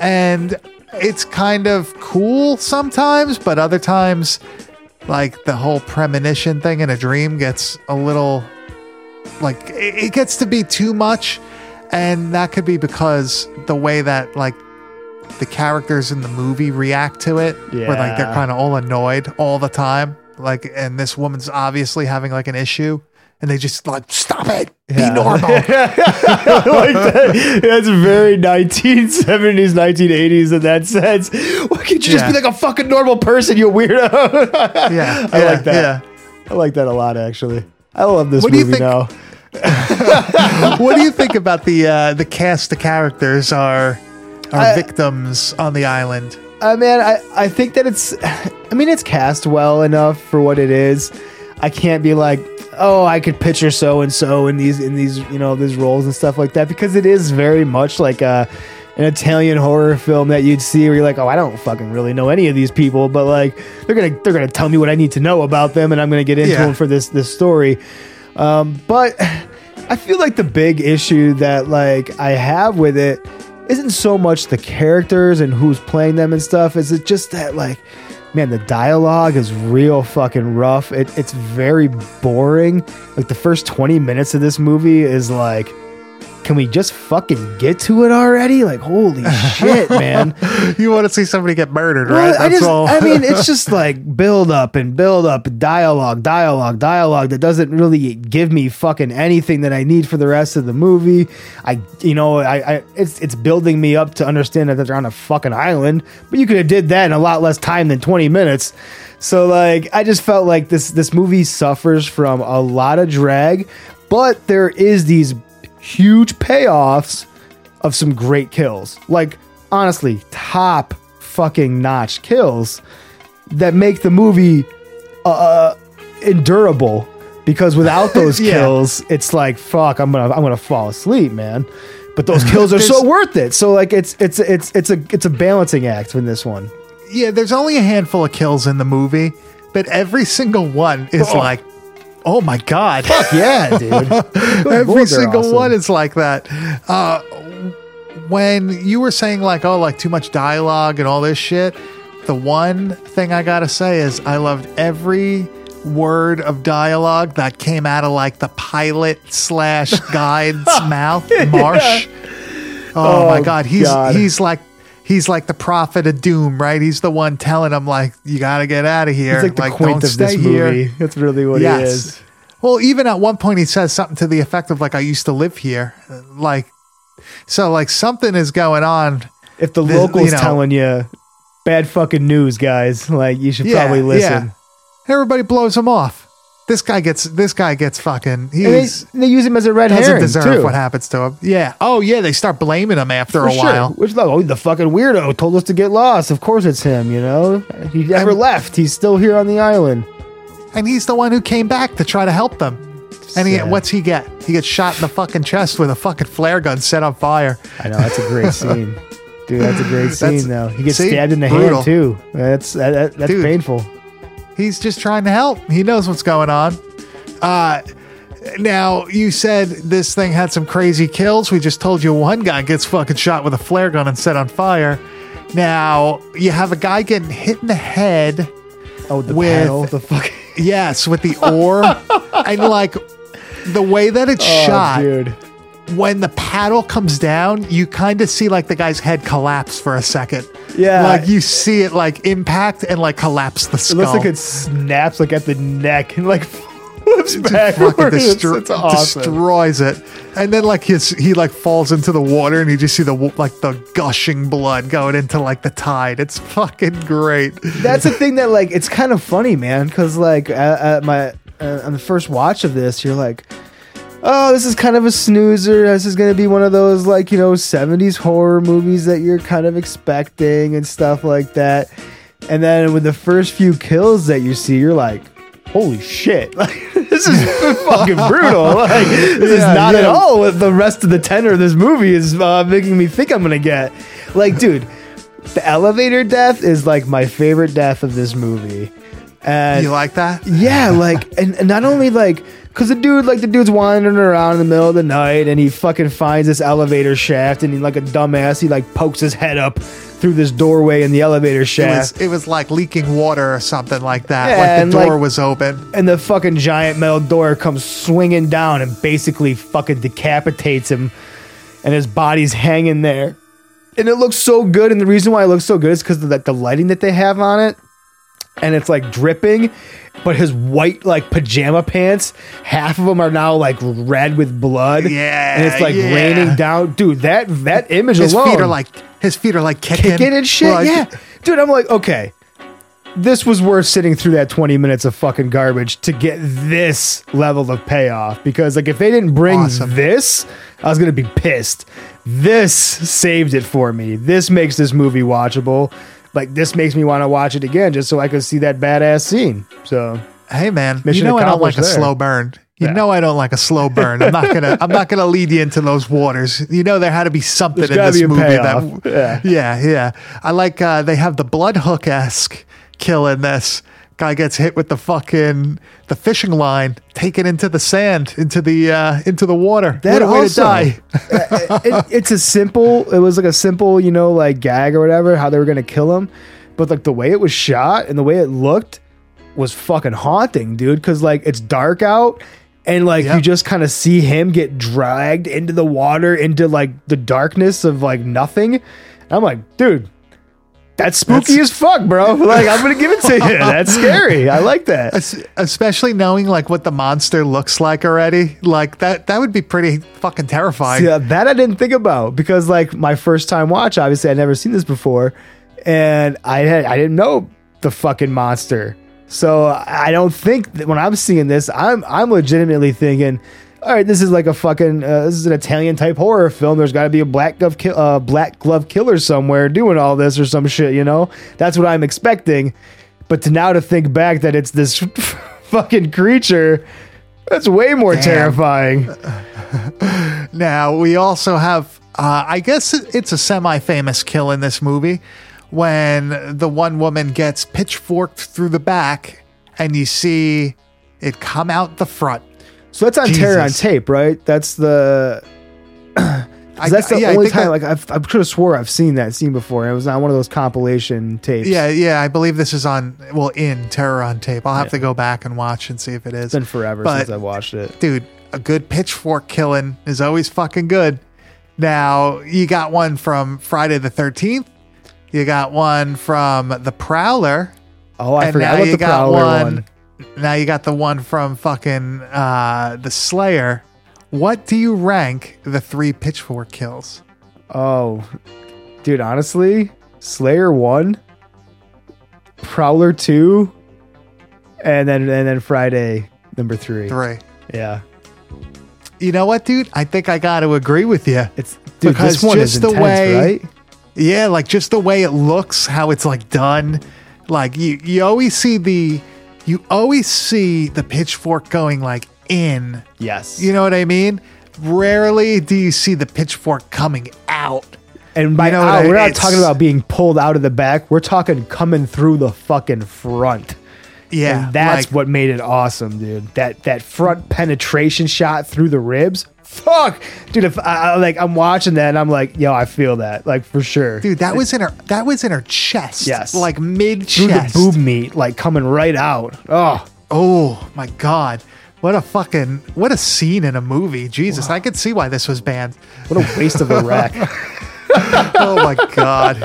And it's kind of cool sometimes, but other times like the whole premonition thing in a dream gets a little like it gets to be too much and that could be because the way that like the characters in the movie react to it where like they're kind of all annoyed all the time. Like and this woman's obviously having like an issue and they just like stop it be normal like that. That's very 1970s, 1980s in that sense. Why can't you just Yeah. be like a fucking normal person, you weirdo? yeah I yeah, like that. yeah. I like that a lot, actually. I love this What do you movie think- now. what do you think about the uh the cast of characters are are I- victims on the island Uh, man, I, I think that it's, I mean, it's cast well enough for what it is. I can't be like, oh, I could picture so and so in these in these you know these roles and stuff like that because it is very much like a an Italian horror film that you'd see where you're like, oh, I don't fucking really know any of these people, but like they're gonna they're gonna tell me what I need to know about them, and I'm gonna get into Yeah. them for this this story. Um, but I feel like the big issue that like I have with it isn't so much the characters and who's playing them and stuff. Is it just that like, man, the dialogue is real fucking rough. It, it's very boring. Like the first twenty minutes of this movie is like. Can we just fucking get to it already? Like, holy shit, man! you want to see somebody get murdered Well, right I just, all I mean, it's just like build up and build up, dialogue, dialogue, dialogue that doesn't really give me fucking anything that I need for the rest of the movie. I, you know, I, I it's it's building me up to understand that they're on a fucking island, but you could have did that in a lot less time than twenty minutes. So like, I just felt like this this movie suffers from a lot of drag, but there is these huge payoffs of some great kills. Like honestly, top fucking notch kills that make the movie uh endurable because without those Yeah. kills, it's like fuck, I'm to I'm to fall asleep, man. But those kills are so worth it. So like it's it's it's it's a it's a balancing act in this one. yeah there's only a handful of kills in the movie but every single one is Oh. like oh my god Fuck Yeah, dude. Every single awesome. one is like that uh when you were saying like oh like too much dialogue and all this shit the one thing i gotta say is i loved every word of dialogue that came out of like the pilot slash guide's mouth marsh oh, my Oh, god he's God. he's like he's like the prophet of doom right he's the one telling him like you gotta get out of here It's like the quint don't of this stay here movie. That's really what it is. Well, even at one point, he says something to the effect of like, "I used to live here," like, so like something is going on. If the locals you know- telling you bad fucking news, guys, like you should Yeah, probably listen. yeah. Everybody blows him off. this guy gets this guy gets fucking. And they, He's they use him as a red doesn't herring deserve too. what happens to him. Yeah. Oh yeah. They start blaming him after For a sure. while. Which like, oh, the fucking weirdo told us to get lost. Of course it's him. You know, he never left. He's still here on the island. And he's the one who came back to try to help them. And he, Sad. what's he get? He gets shot in the fucking chest with a fucking flare gun set on fire. I know that's a great scene, dude. That's a great That's- scene though. He gets see? stabbed in the Brutal. hand too. That's that, that- that's Dude. painful. He's just trying to help. He knows what's going on. Uh, now you said this thing had some crazy kills. We just told you one guy gets fucking shot with a flare gun and set on fire. Now you have a guy getting hit in the head. Oh, the With- paddle, the fucking Yes, with the oar, and like the way that it's oh, shot. dude. when the paddle comes down, you kind of see like the guy's head collapse for a second. Yeah. Like you see it like impact and like collapse the It skull. looks like it snaps like at the neck and like flips back. fucking It's, destro- awesome. destroys it. And then like his he like falls into the water and you just see the like the gushing blood going into like the tide. It's fucking great. That's the thing that like it's kind of funny, man. Because like at, at my uh, on the first watch of this, you're like, oh, this is kind of a snoozer. This is gonna be one of those like you know '70s horror movies that you're kind of expecting and stuff like that. And then with the first few kills that you see, you're like, holy shit! Like this is fucking brutal. Like this is Yeah, not at all what the rest of the tenor of this movie is uh, making me think I'm gonna get. Like, dude. The elevator death is like my favorite death of this movie. And You like that? yeah, like and, and not only like cause the dude like the dude's wandering around in the middle of the night and he fucking finds this elevator shaft and he like a dumbass, he like pokes his head up through this doorway in the elevator It shaft. was it was like leaking water or something like that. Yeah, like the door like- was open. and the fucking giant metal door comes swinging down and basically fucking decapitates him and his body's hanging there and it looks so good and the reason why it looks so good is because of the lighting that they have on it and it's like dripping but his white like pajama pants half of them are now like red with blood Yeah, and it's like yeah. raining down dude that that image His alone feet are like his feet are like kicking, kicking and shit. Like- yeah, dude, I'm like, okay, this was worth sitting through that 20 minutes of fucking garbage to get this level of payoff. Because like, if they didn't bring Awesome. this, I was gonna be pissed. This saved it for me. This makes this movie watchable. Like, this makes me want to watch it again just so I could see that badass scene. So Hey man, you know I don't like accomplished a slow burn. You Yeah. know I don't like a slow burn. I'm not gonna I'm not gonna lead you into those waters. You know there had to be something There's in this movie payoff. that Yeah. yeah yeah. I like uh, they have the blood hook esque kill in this. Guy gets hit with the fucking the fishing line, taken into the sand, into the uh, into the water. That what a way to also- die. it, it's a simple it was like a simple you know like gag or whatever how they were gonna kill him but like the way it was shot and the way it looked was fucking haunting dude because like it's dark out and like you just kind of see him get dragged into the water into like the darkness of like nothing i'm like dude that's spooky That's- as fuck bro. Like i'm gonna give it to you. That's scary. I like that. Es- Especially knowing like what the monster looks like already, like that that would be pretty fucking terrifying. Yeah, that I didn't think about because like my first time watch, obviously I'd never seen this before, and I had I didn't know the fucking monster. So I don't think that when I'm seeing this, I'm I'm legitimately thinking, all right, this is like a fucking uh, this is an Italian type horror film. There's got to be a black glove ki- uh, black glove killer somewhere doing all this or some shit. You know, that's what I'm expecting. But to now to think back that it's this fucking creature, that's way more Damn. terrifying. Now we also have, uh, I guess it's a semi-famous kill in this movie when the one woman gets pitchforked through the back, and you see it come out the front. So that's on Terror on tape, right? That's the. I- that's the yeah, only think time. that- like I've, I could have swore I've seen that scene before. It was on one of those compilation tapes. Yeah, yeah, I believe this is on, well, in Terror on Tape. I'll have to go back and watch and see if it is. it's been forever But- since I watched it. dude, a good pitchfork killing is always fucking good. Now, you got one from Friday the 13th. You got one from The Prowler. Oh, I and forgot now about you the got Prowler one, one. Now you got the one from fucking uh, The Slayer. What do you rank the three pitchfork kills? Oh, dude, honestly, Slayer one, Prowler two, and then and then Friday Number three. Three. Yeah. You know what, dude? I think I got to agree with you. It's dude, Because this one just is the intense, way- right? Yeah, like just the way it looks, how it's like done. Like you, you always see the, you always see the pitchfork going like in. Yes. You know what I mean? Rarely do you see the pitchfork coming out. and by you know out, I- we're not talking about being pulled out of the back. We're talking coming through the fucking front. Yeah, And that's like- what made it awesome, dude. That that front penetration shot through the ribs. Fuck, dude. If I, I like, I'm watching that and I'm like, yo, I feel that, like for sure, Dude, that was in her. That was in her chest. Yes. like mid chest, boob meat, like coming right out. Oh, Oh my god, what a fucking what a scene in a movie. Jesus, I could see why this was banned. what a waste of a rack. Oh my god.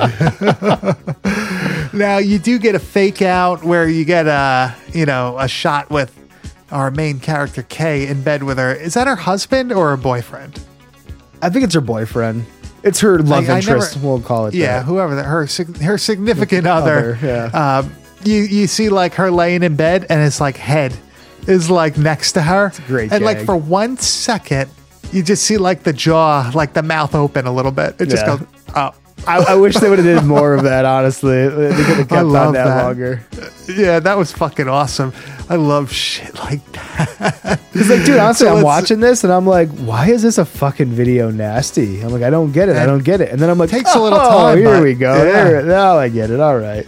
now you do get a fake out where you get a you know a shot with our main character Kay in bed with her. Is that her husband or her boyfriend? I think it's her boyfriend. It's her love I interest. never- we'll call it. Yeah, that. whoever the, her her significant other. Other, yeah. Um, you you see like her laying in bed and it's like head is like next to her. It's a great And like for one second, you just see like the jaw, like the mouth open a little bit. It just Yeah. goes up. I, I wish they would have did more of that. Honestly, they could have kept on that, that. longer. Yeah, that was fucking awesome. I love shit like that. Because like, dude, honestly, So I'm watching this and I'm like, why is this a fucking video nasty? I'm like, I don't get it. I don't get it. And then I'm like, takes a little oh, time, Here but- we go. yeah. There, now I get it. All right.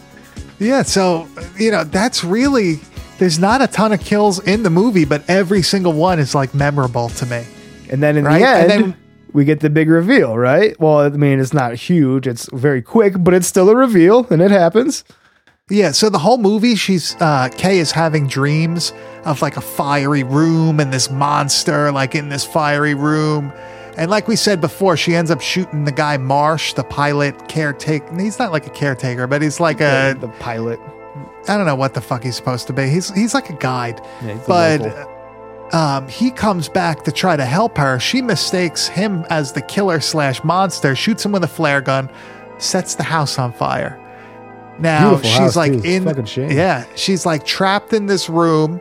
Yeah, so you know that's really there's not a ton of kills in the movie, but every single one is like memorable to me. And then in Right? the end, we get the big reveal, right? Well, I mean, it's not huge. It's very quick, but it's still a reveal, and it happens. Yeah, so the whole movie, she's uh Kay is having dreams of like a fiery room and this monster like in this fiery room. And like we said before, she ends up shooting the guy Marsh, the pilot caretaker. He's not like a caretaker, but he's like a the pilot. I don't know what the fuck he's supposed to be. He's he's like a guide. Yeah, he's but. Um, he comes back to try to help her. She mistakes him as the killer slash monster, shoots him with a flare gun, sets the house on fire. Now Beautiful she's house, like in yeah, she's like trapped in this room,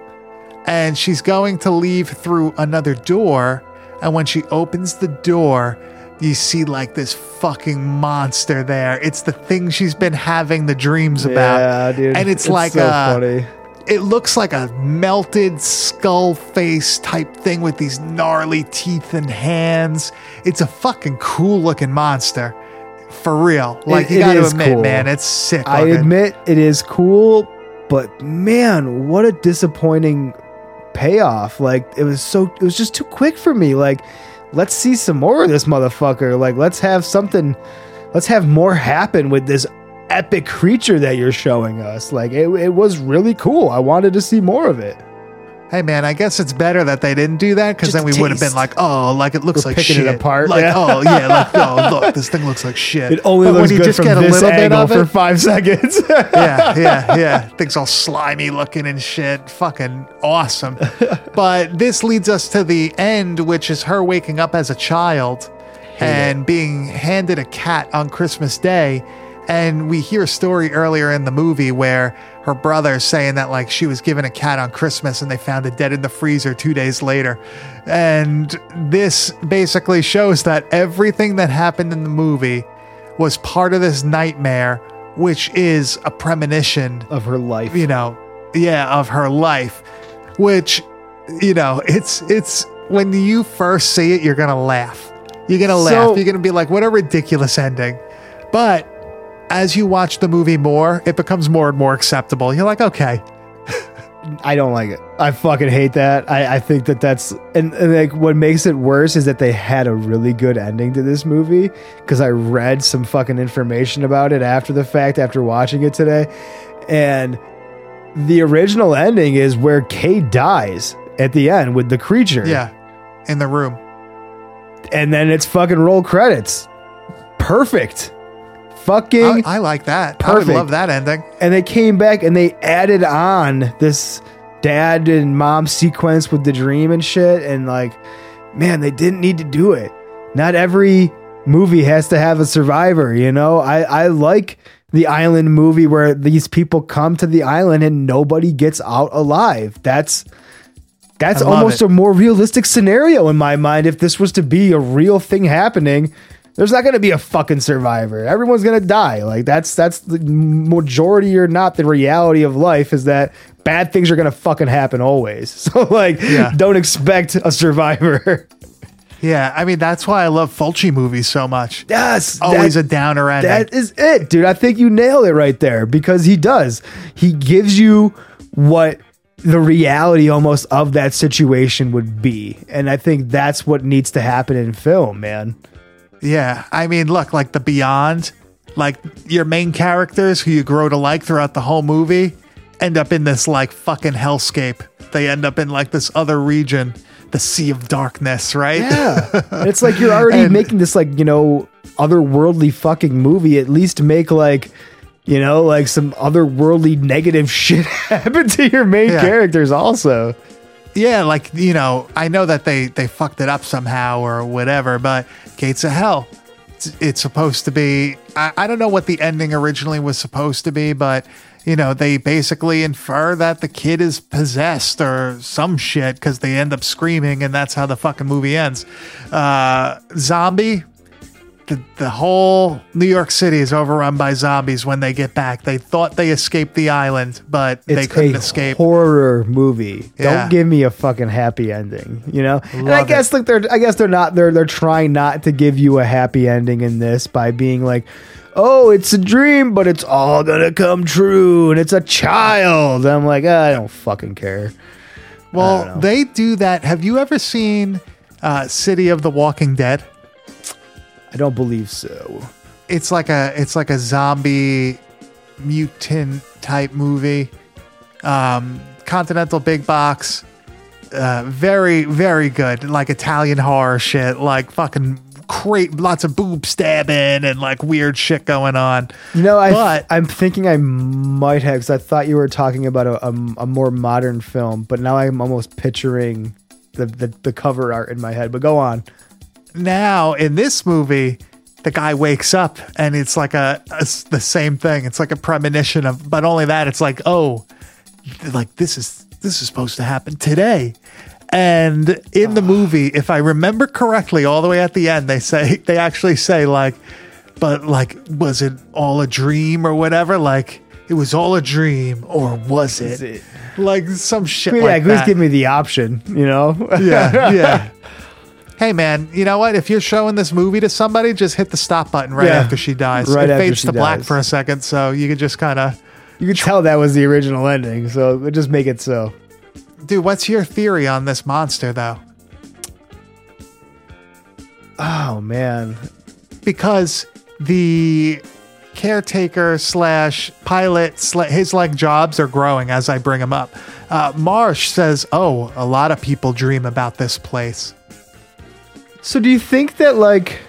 and she's going to leave through another door. And when she opens the door, you see like this fucking monster there. It's the thing she's been having the dreams about. Yeah, dude. And it's, like so a funny. It looks like a melted skull face type thing with these gnarly teeth and hands. It's a fucking cool looking monster. For real. Like you gotta admit, cool. man, it's sick. I looking. admit it is cool, but man, what a disappointing payoff. Like it was so it was just too quick for me. Like let's see some more of this motherfucker. Like let's have something let's have more happen with this epic creature that you're showing us. Like it, it was really cool. I wanted to see more of it. Hey man, I guess it's better that they didn't do that because then we would have been like, oh, like it looks We're like picking it shit. apart, Like, yeah. oh yeah, like oh look, this thing looks like shit. It only But when looks you good just from get a little bit of for it- five seconds. yeah, yeah, yeah. Things all slimy looking and shit. Fucking awesome. but this leads us to the end, which is her waking up as a child and being handed a cat on Christmas Day. And we hear a story earlier in the movie where her brother's saying that like she was given a cat on Christmas and they found it dead in the freezer two days later. And this basically shows that everything that happened in the movie was part of this nightmare, which is a premonition of her life. you know, yeah, of her life, which, you know, it's, it's when you first see it, you're going to laugh. You're going to laugh. You're going to be like, what a ridiculous ending. But as you watch the movie more, it becomes more and more acceptable. You're like, okay, I don't like it. I fucking hate that. I, I think that that's and, and like what makes it worse is that they had a really good ending to this movie because I read some fucking information about it after the fact after watching it today, and the original ending is where Kay dies at the end with the creature. yeah, in the room. and then it's fucking roll credits. Perfect. Fucking I, I like that. I would Perfect. love that ending. and they came back and they added on this dad and mom sequence with the dream and shit and like man they didn't need to do it not every movie has to have a survivor you know i i like the island movie where these people come to the island and nobody gets out alive that's That's almost it. a more realistic scenario in my mind. If this was to be a real thing happening, there's not going to be a fucking survivor. Everyone's going to die. Like that's that's the majority or not the reality of life is that bad things are going to fucking happen always. So like, Yeah. don't expect a survivor. Yeah, I mean that's why I love Fulci movies so much. yes, Always that- a downer ending. That is it, dude. I think you nailed it right there because he does. He gives you what the reality almost of that situation would be. And I think that's what needs to happen in film, man. Yeah, I mean, look, like the Beyond, like your main characters who you grow to like throughout the whole movie end up in this like fucking hellscape. They end up in like this other region, the Sea of Darkness, right? Yeah. it's like you're already And- making this like, you know, otherworldly fucking movie. At least make like you know, like some otherworldly negative shit happen to your main Yeah. characters also. Yeah, like you know, I know that they they fucked it up somehow or whatever, but Gates of Hell, it's, it's supposed to be. I, I don't know what the ending originally was supposed to be, but you know, they basically infer that the kid is possessed or some shit because they end up screaming, and that's how the fucking movie ends. Uh, zombie. The, the whole New York City is overrun by zombies when they get back. They thought they escaped the island, but they couldn't a escape. horror movie. Yeah. Don't give me a fucking happy ending, you know? and I Love guess like they're I guess they're not they're they're trying not to give you a happy ending in this by being like, "Oh, it's a dream, but it's all going to come true and it's a child." I'm like, "I don't fucking care." Well, they do that. Have you ever seen uh, City of the Walking Dead? I don't believe so. It's like a it's like a zombie mutant type movie. Um, Continental big box. Uh, very very good. Like Italian horror shit. Like fucking great. Lots of boob stabbing and like weird shit going on. You know, I But- I'm thinking I might have cuz I thought you were talking about a, a, a more modern film, but now I'm almost picturing the, the the cover art in my head. But go on. Now in this movie the guy wakes up and it's like a, a the same thing. It's like a premonition of but only that it's like oh like this is this is supposed to happen today. And in the ah. movie if i remember correctly all the way at the end they say they actually say like but like was it all a dream or whatever? Like it was all a dream or was it, like some shit yeah, like please that. give me the option, you know? yeah, yeah. Hey man, you know what? If you're showing this movie to somebody, just hit the stop button right Yeah, after she dies. right it fades to black for a second, so you can just kind of. You could tell that was the original ending, so just make it so. Dude, what's your theory on this monster though? Oh man, Because the caretaker slash pilot, his like jobs are growing as I bring him up. Uh, Marsh says, "Oh, a lot of people dream about this place." So do you think that like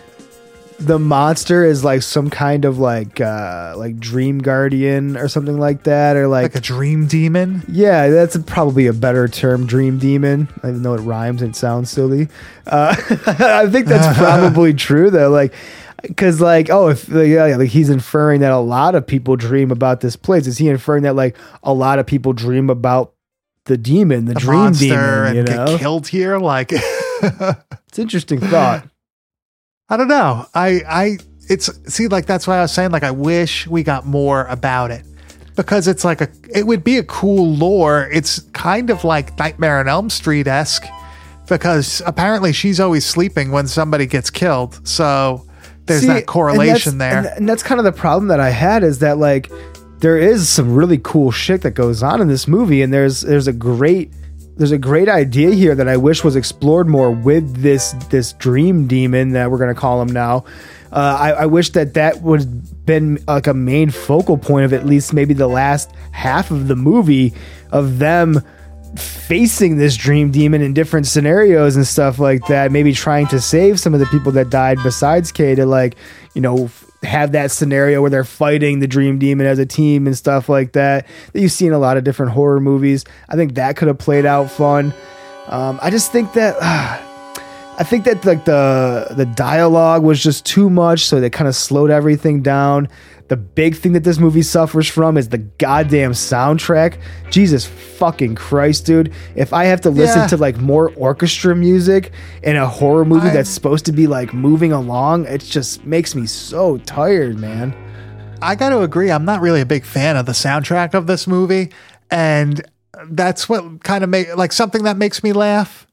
the monster is like some kind of like uh like dream guardian or something like that or like, Like a dream demon. yeah that's probably a better term dream demon even though it rhymes and sounds silly uh i think that's probably true though like because like oh if like, yeah, like he's inferring that a lot of people dream about this place is he inferring that like a lot of people dream about the demon the, The dream monster demon you and know get killed here. Like, it's interesting thought I don't know. I I it's see like that's why I was saying like I wish we got more about it because it's like a it would be a cool lore. It's kind of like Nightmare on Elm Street esque because apparently she's always sleeping when somebody gets killed. So there's See, that correlation and there. And, and that's kind of the problem that I had is that like there is some really cool shit that goes on in this movie, and there's there's a great there's a great idea here that I wish was explored more with this this dream demon that we're gonna call him now. Uh, I, I wish that that would been like a main focal point of at least maybe the last half of the movie of them facing this dream demon in different scenarios and stuff like that. Maybe trying to save some of the people that died besides Kay to like, you know, have that scenario where they're fighting the dream demon as a team and stuff like that. That you see in a lot of different horror movies. I think that could have played out fun. Um, I just think that. I think that like the the dialogue was just too much, so they kind of slowed everything down. The big thing that this movie suffers from is the goddamn soundtrack. Jesus fucking Christ, dude. If I have to listen Yeah. to like more orchestra music in a horror movie I- that's supposed to be like moving along, it just makes me so tired, man. I got to agree. I'm not really a big fan of the soundtrack of this movie, and that's what kind of make like something that makes me laugh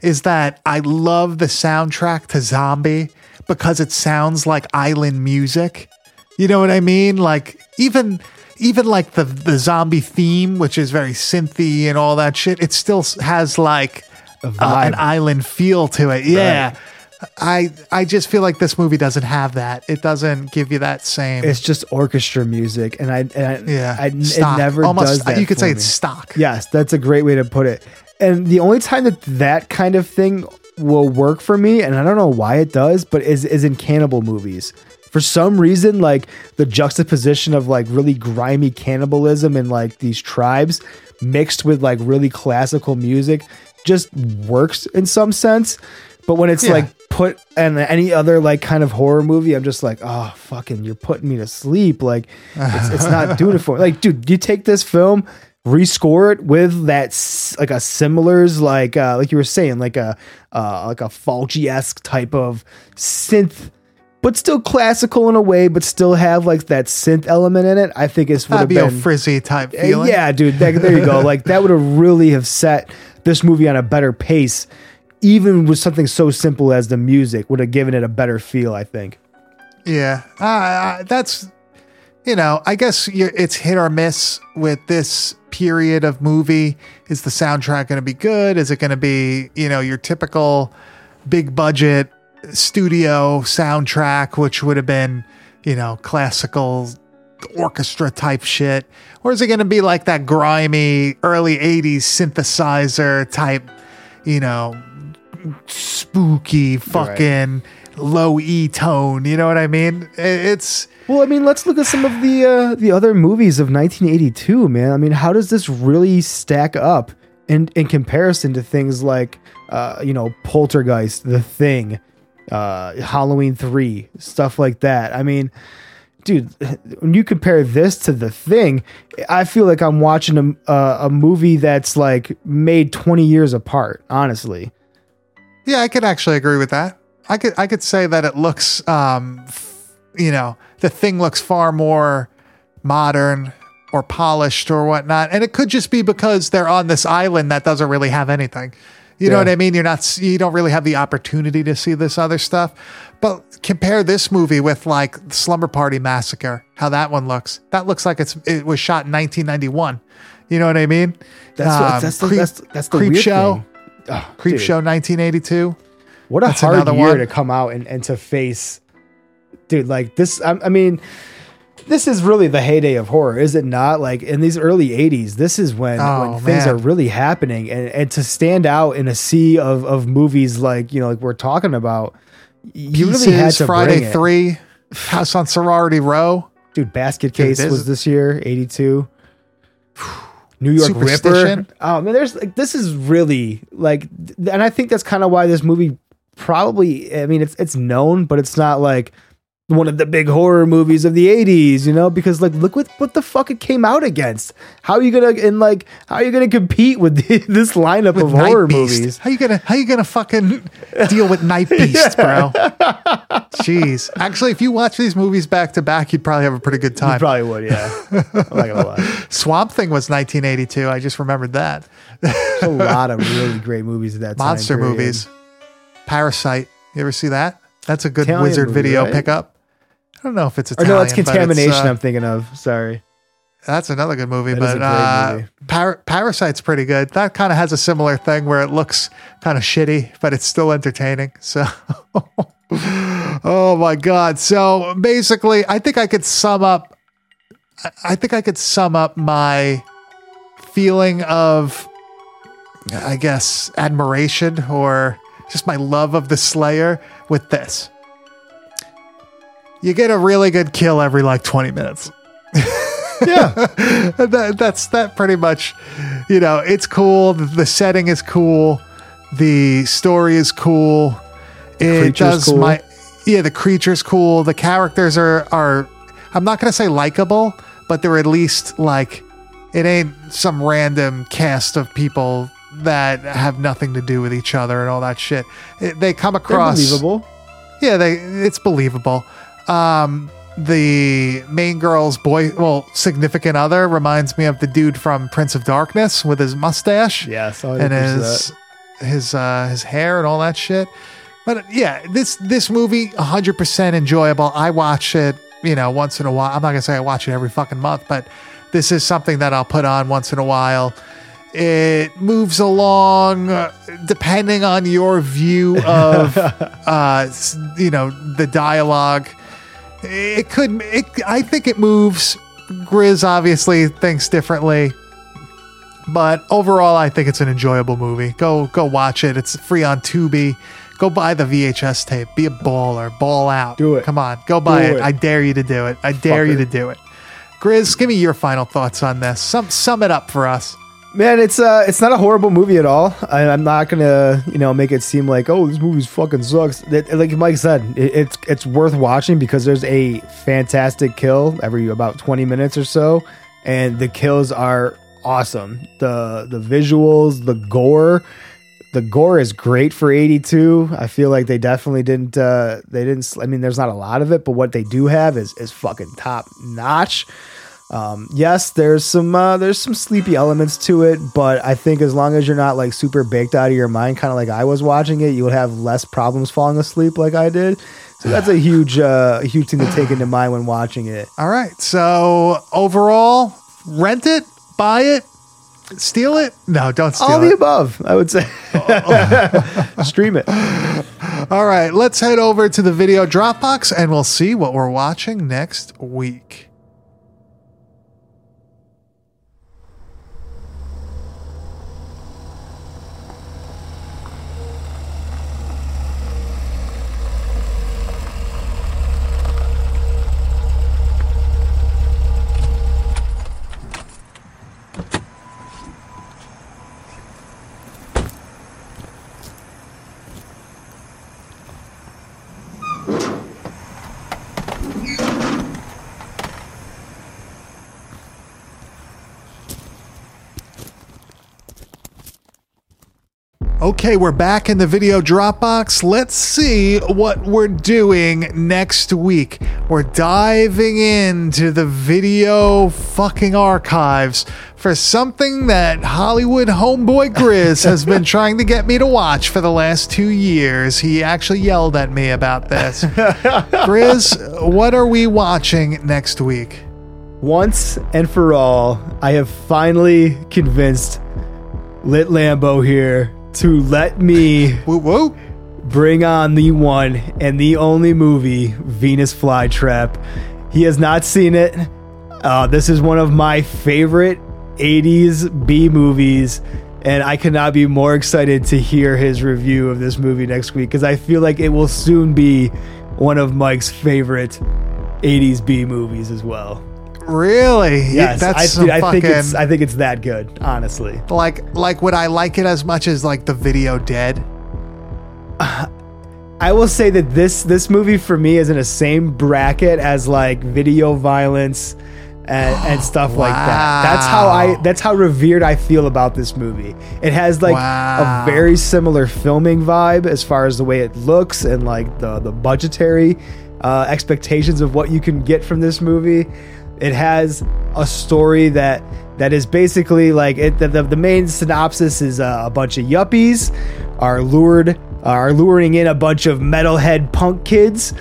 is that I love the soundtrack to Zombie because it sounds like island music. You know what I mean? Like even even like the the zombie theme, which is very synthy and all that shit, it still has like uh, an island feel to it. Yeah. I I just feel like this movie doesn't have that. It doesn't give you that same It's just orchestra music, and I, and I, yeah, I, it never Almost, does that. You could say me. it's stock. Yes, that's a great way to put it. And the only time that that kind of thing will work for me, and I don't know why it does, but is is in cannibal movies. For some reason, like the juxtaposition of like really grimy cannibalism and like these tribes mixed with like really classical music just works in some sense. But when it's Yeah. like put in any other like kind of horror movie, I'm just like, oh fucking, you're putting me to sleep. Like it's, it's not doing it for me. Like, dude, you take this film, rescore it with that like a similars, like uh like you were saying, like a uh like a Fulci esque type of synth. But still classical in a way, but still have like that synth element in it. I think it's would have been Frizzi type uh, feeling. Yeah, dude. That, there you go. Like that would have really have set this movie on a better pace, even with something so simple as the music would have given it a better feel. I think. Yeah, uh, uh, that's you know, I guess you're, it's hit or miss with this period of movie. Is the soundtrack going to be good? Is it going to be you know your typical big budget studio soundtrack, which would have been you know classical orchestra type shit, or is it going to be like that grimy early '80s synthesizer type, you know, spooky fucking low E tone? You know what I mean? It's Well, I mean, let's look at some of the uh, the other movies of 1982, man. I mean, how does this really stack up in in comparison to things like, uh, you know, Poltergeist, The Thing, uh, Halloween Three, stuff like that? I mean, dude, when you compare this to The Thing, I feel like I'm watching a a, a movie that's like made 20 years apart. Honestly, Yeah, I could actually agree with that. I could I could say that it looks um f- you know, the thing looks far more modern or polished or whatnot. And it could just be because they're on this island that doesn't really have anything. You know what I mean? You're not you don't really have the opportunity to see this other stuff. But compare this movie with like Slumber Party Massacre, how that one looks. That looks like it's it was shot in 1991. You know what I mean? that's Um, that's the, Creep- that's that's the Creepshow. Oh, Creep dude. Show 1982. What a That's hard year one. to come out and, and to face, dude. Like this, I, I mean, this is really the heyday of horror, is it not? Like in these early '80s, this is when, Oh, when things man. are really happening, and and to stand out in a sea of of movies like you know, like we're talking about, you really had to Friday. Three, House on Sorority Row. dude. Basket Dude, Case this was this year, '82. New York Ripper. Oh man, there's like this is really like, and I think that's kind of why this movie probably. I mean, it's it's known, but it's not like one of the big horror movies of the 80s, you know, because like look what what the fuck it came out against. How are you gonna and like how are you gonna compete with this lineup of Night horror Beast. movies? How you gonna how you gonna fucking deal with Night Beast, bro? Jeez. Actually, if you watch these movies back to back, you'd probably have a pretty good You time. probably would, yeah. I'm not gonna lie. Swamp Thing was 1982. I just remembered that. A lot of really great movies at that time. Monster movies. Parasite. You ever see that? That's a good Italian wizard movie, video right? pickup. I don't know if it's Or Italian. no, it's contamination. uh, I'm thinking of. Sorry. That's another good movie, That but uh, movie. Par- Parasite's pretty good. That kind of has a similar thing where it looks kind of shitty, but it's still entertaining. So, oh my god! So basically, I think I could sum up. I think I could sum up my feeling of, I guess, admiration or just my love of the Slayer with this. You get a really good kill every like 20 minutes. Yeah. that, that's that pretty much you know it's cool the, the setting is cool the story is cool it creature's does cool. my yeah the creature's cool the characters are are I'm not gonna say likable, but they're at least like it ain't some random cast of people that have nothing to do with each other and all that shit. It- they come They're across believable. yeah, they it's believable. Um, the main girl's boy, well, significant other reminds me of the dude from Prince of Darkness with his mustache Yeah, and his his uh, his hair and all that shit. But yeah, this this movie 100% enjoyable. I watch it, you know, once in a while. I'm not gonna say I watch it every fucking month, but this is something that I'll put on once in a while. It moves along uh, depending on your view of, uh, you know, the dialogue. Eh. It could. It, I think it moves. Grizz obviously thinks differently. But overall, I think it's an enjoyable movie. Go go watch it. It's free on Tubi. Go buy the VHS tape. Be a baller. Ball out. Do it. Come on. Go buy it. it. I dare you to do it. I dare you to do it. Grizz, give me your final thoughts on this. Sum sum it up for us. Man, it's uh, it's not a horrible movie at all. I, I'm not gonna, you know, make it seem like, oh, this movie's fucking sucks. It, like Mike said, it, it's it's worth watching because there's a fantastic kill every about 20 minutes or so, and the kills are awesome. the The visuals, the gore, the gore is great for 82. I feel like they definitely didn't, uh, they didn't. I mean, there's not a lot of it, but what they do have is is fucking top notch. Um, yes, there's some uh, there's some sleepy elements to it, but I think as long as you're not like super baked out of your mind, kind of like I was watching it, you would have less problems falling asleep like I did. So that's a huge uh, huge thing to take into mind when watching it. All right. So overall, rent it, buy it, steal it. No, don't steal All it. the above, I would say. Stream it. All right, let's head over to the video Dropbox and we'll see what we're watching next week. Okay, we're back in the video Dropbox. Let's see what we're doing next week. We're diving into the video fucking archives for something that Hollywood homeboy Grizz has been trying to get me to watch for the last two years. He actually yelled at me about this. Grizz, what are we watching next week? Once and for all, I have finally convinced Lit Lambo here to let me Woo woo. bring on the one and the only movie, Venus Flytrap. He has not seen it. Uh, this is one of my favorite 80s B movies, and I cannot be more excited to hear his review of this movie next week because I feel like it will soon be one of Mike's favorite 80s B movies as well. Really? Yes, That's I, some I think it's I think it's that good, honestly. Like, like, would I like it as much as like the video Dead? I will say that this this movie for me is in the same bracket as like video violence and, and stuff like that. That's how I that's how revered I feel about this movie. It has like Wow. a very similar filming vibe as far as the way it looks and like the the budgetary uh, expectations of what you can get from this movie. It has a story that that is basically like it. The, the, the main synopsis is a bunch of yuppies are lured are luring in a bunch of metalhead punk kids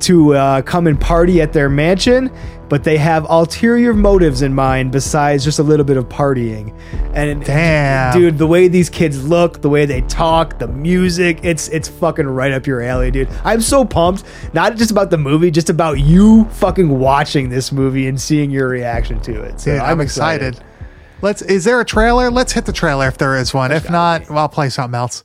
to uh, come and party at their mansion, but they have ulterior motives in mind besides just a little bit of partying. And Damn. dude, the way these kids look, the way they talk, the music, it's it's fucking right up your alley, dude. I'm so pumped, not just about the movie, just about you fucking watching this movie and seeing your reaction to it. So Dude, I'm, excited. Let's. Is there a trailer? Let's hit the trailer if there is one. If not, well, I'll play something else.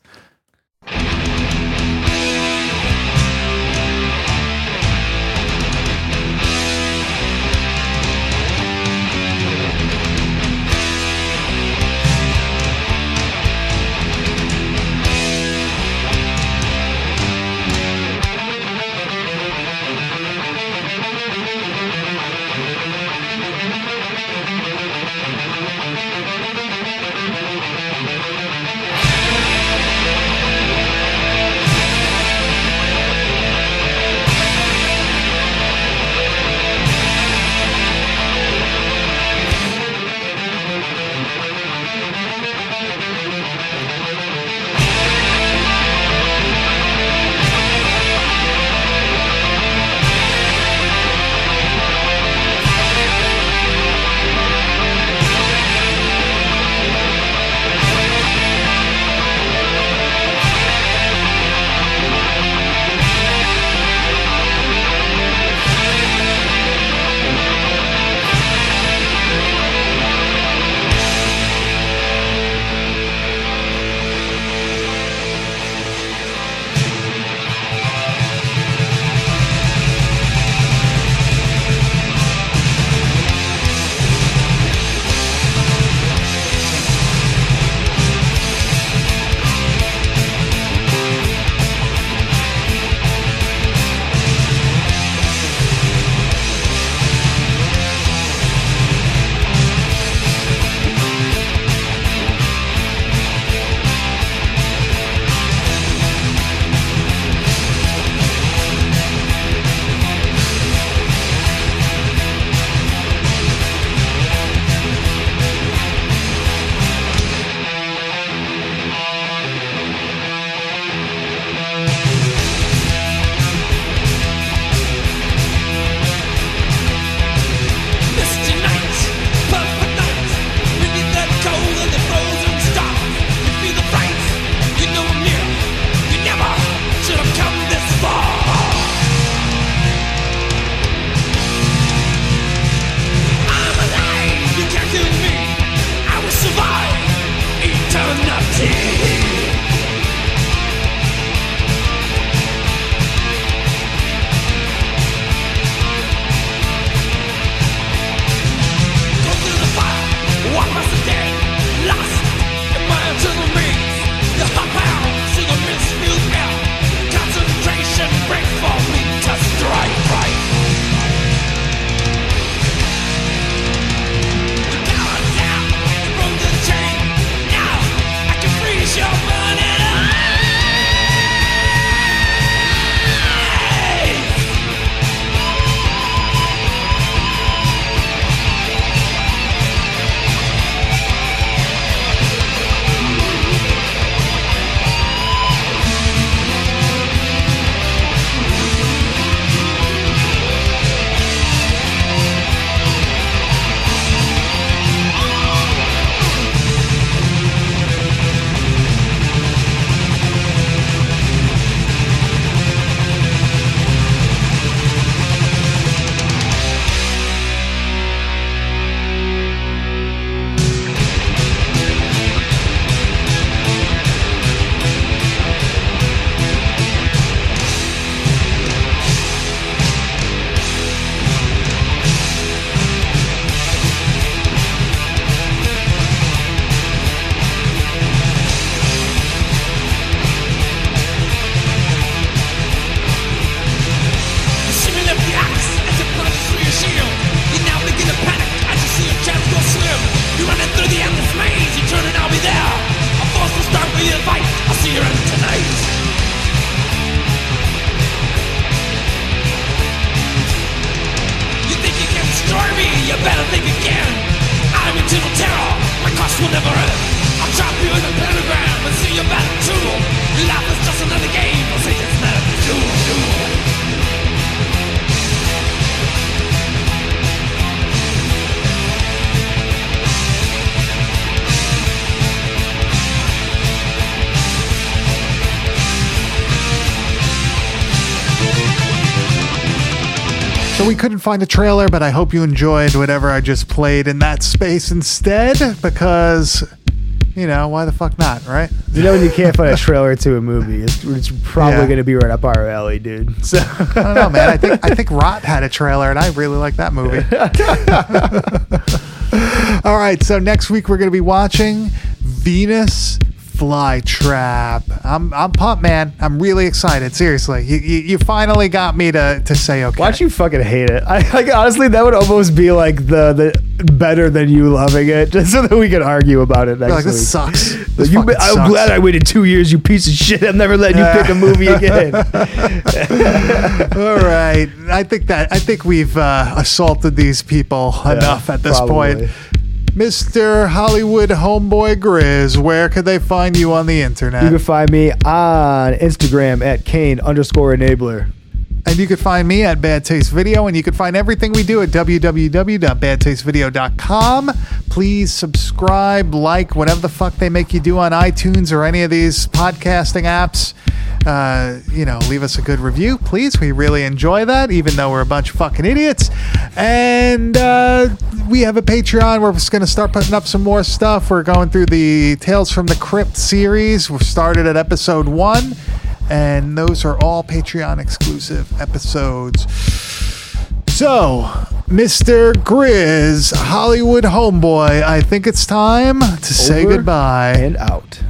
We couldn't find a trailer, but I hope you enjoyed whatever I just played in that space instead, because, you know, why the fuck not, right? You know when you can't find a trailer to a movie, it's, it's probably Yeah. going to be right up our alley, dude. So I don't know, man. I think I think Rot had a trailer, and I really like that movie. All right, so next week we're going to be watching Venus Flytrap. I'm I'm pumped, man. I'm really excited. Seriously, you, you, you finally got me to to say okay. Why'd you fucking hate it? I like honestly that would almost be like the the better than you loving it, just so that we could argue about it next You're like week. this sucks. This you, I'm sucks. glad I waited two years, you piece of shit. I'm never letting you pick a movie again. All right, I think that I think we've uh, assaulted these people enough at this probably. point. Mr. Hollywood Homeboy Grizz, where could they find you on the internet? You can find me on Instagram at Kane underscore enabler. And you can find me at Bad Taste Video, and you can find everything we do at www.badtastevideo.com. Please subscribe, like, whatever the fuck they make you do on iTunes or any of these podcasting apps. Uh, you know, leave us a good review, please. We really enjoy that, even though we're a bunch of fucking idiots. And uh, we have a Patreon. We're just going to start putting up some more stuff. We're going through the Tales from the Crypt series. We've started at episode one and those are all Patreon exclusive episodes. So, Mr. Grizz, Hollywood homeboy, I think it's time to say goodbye. And out.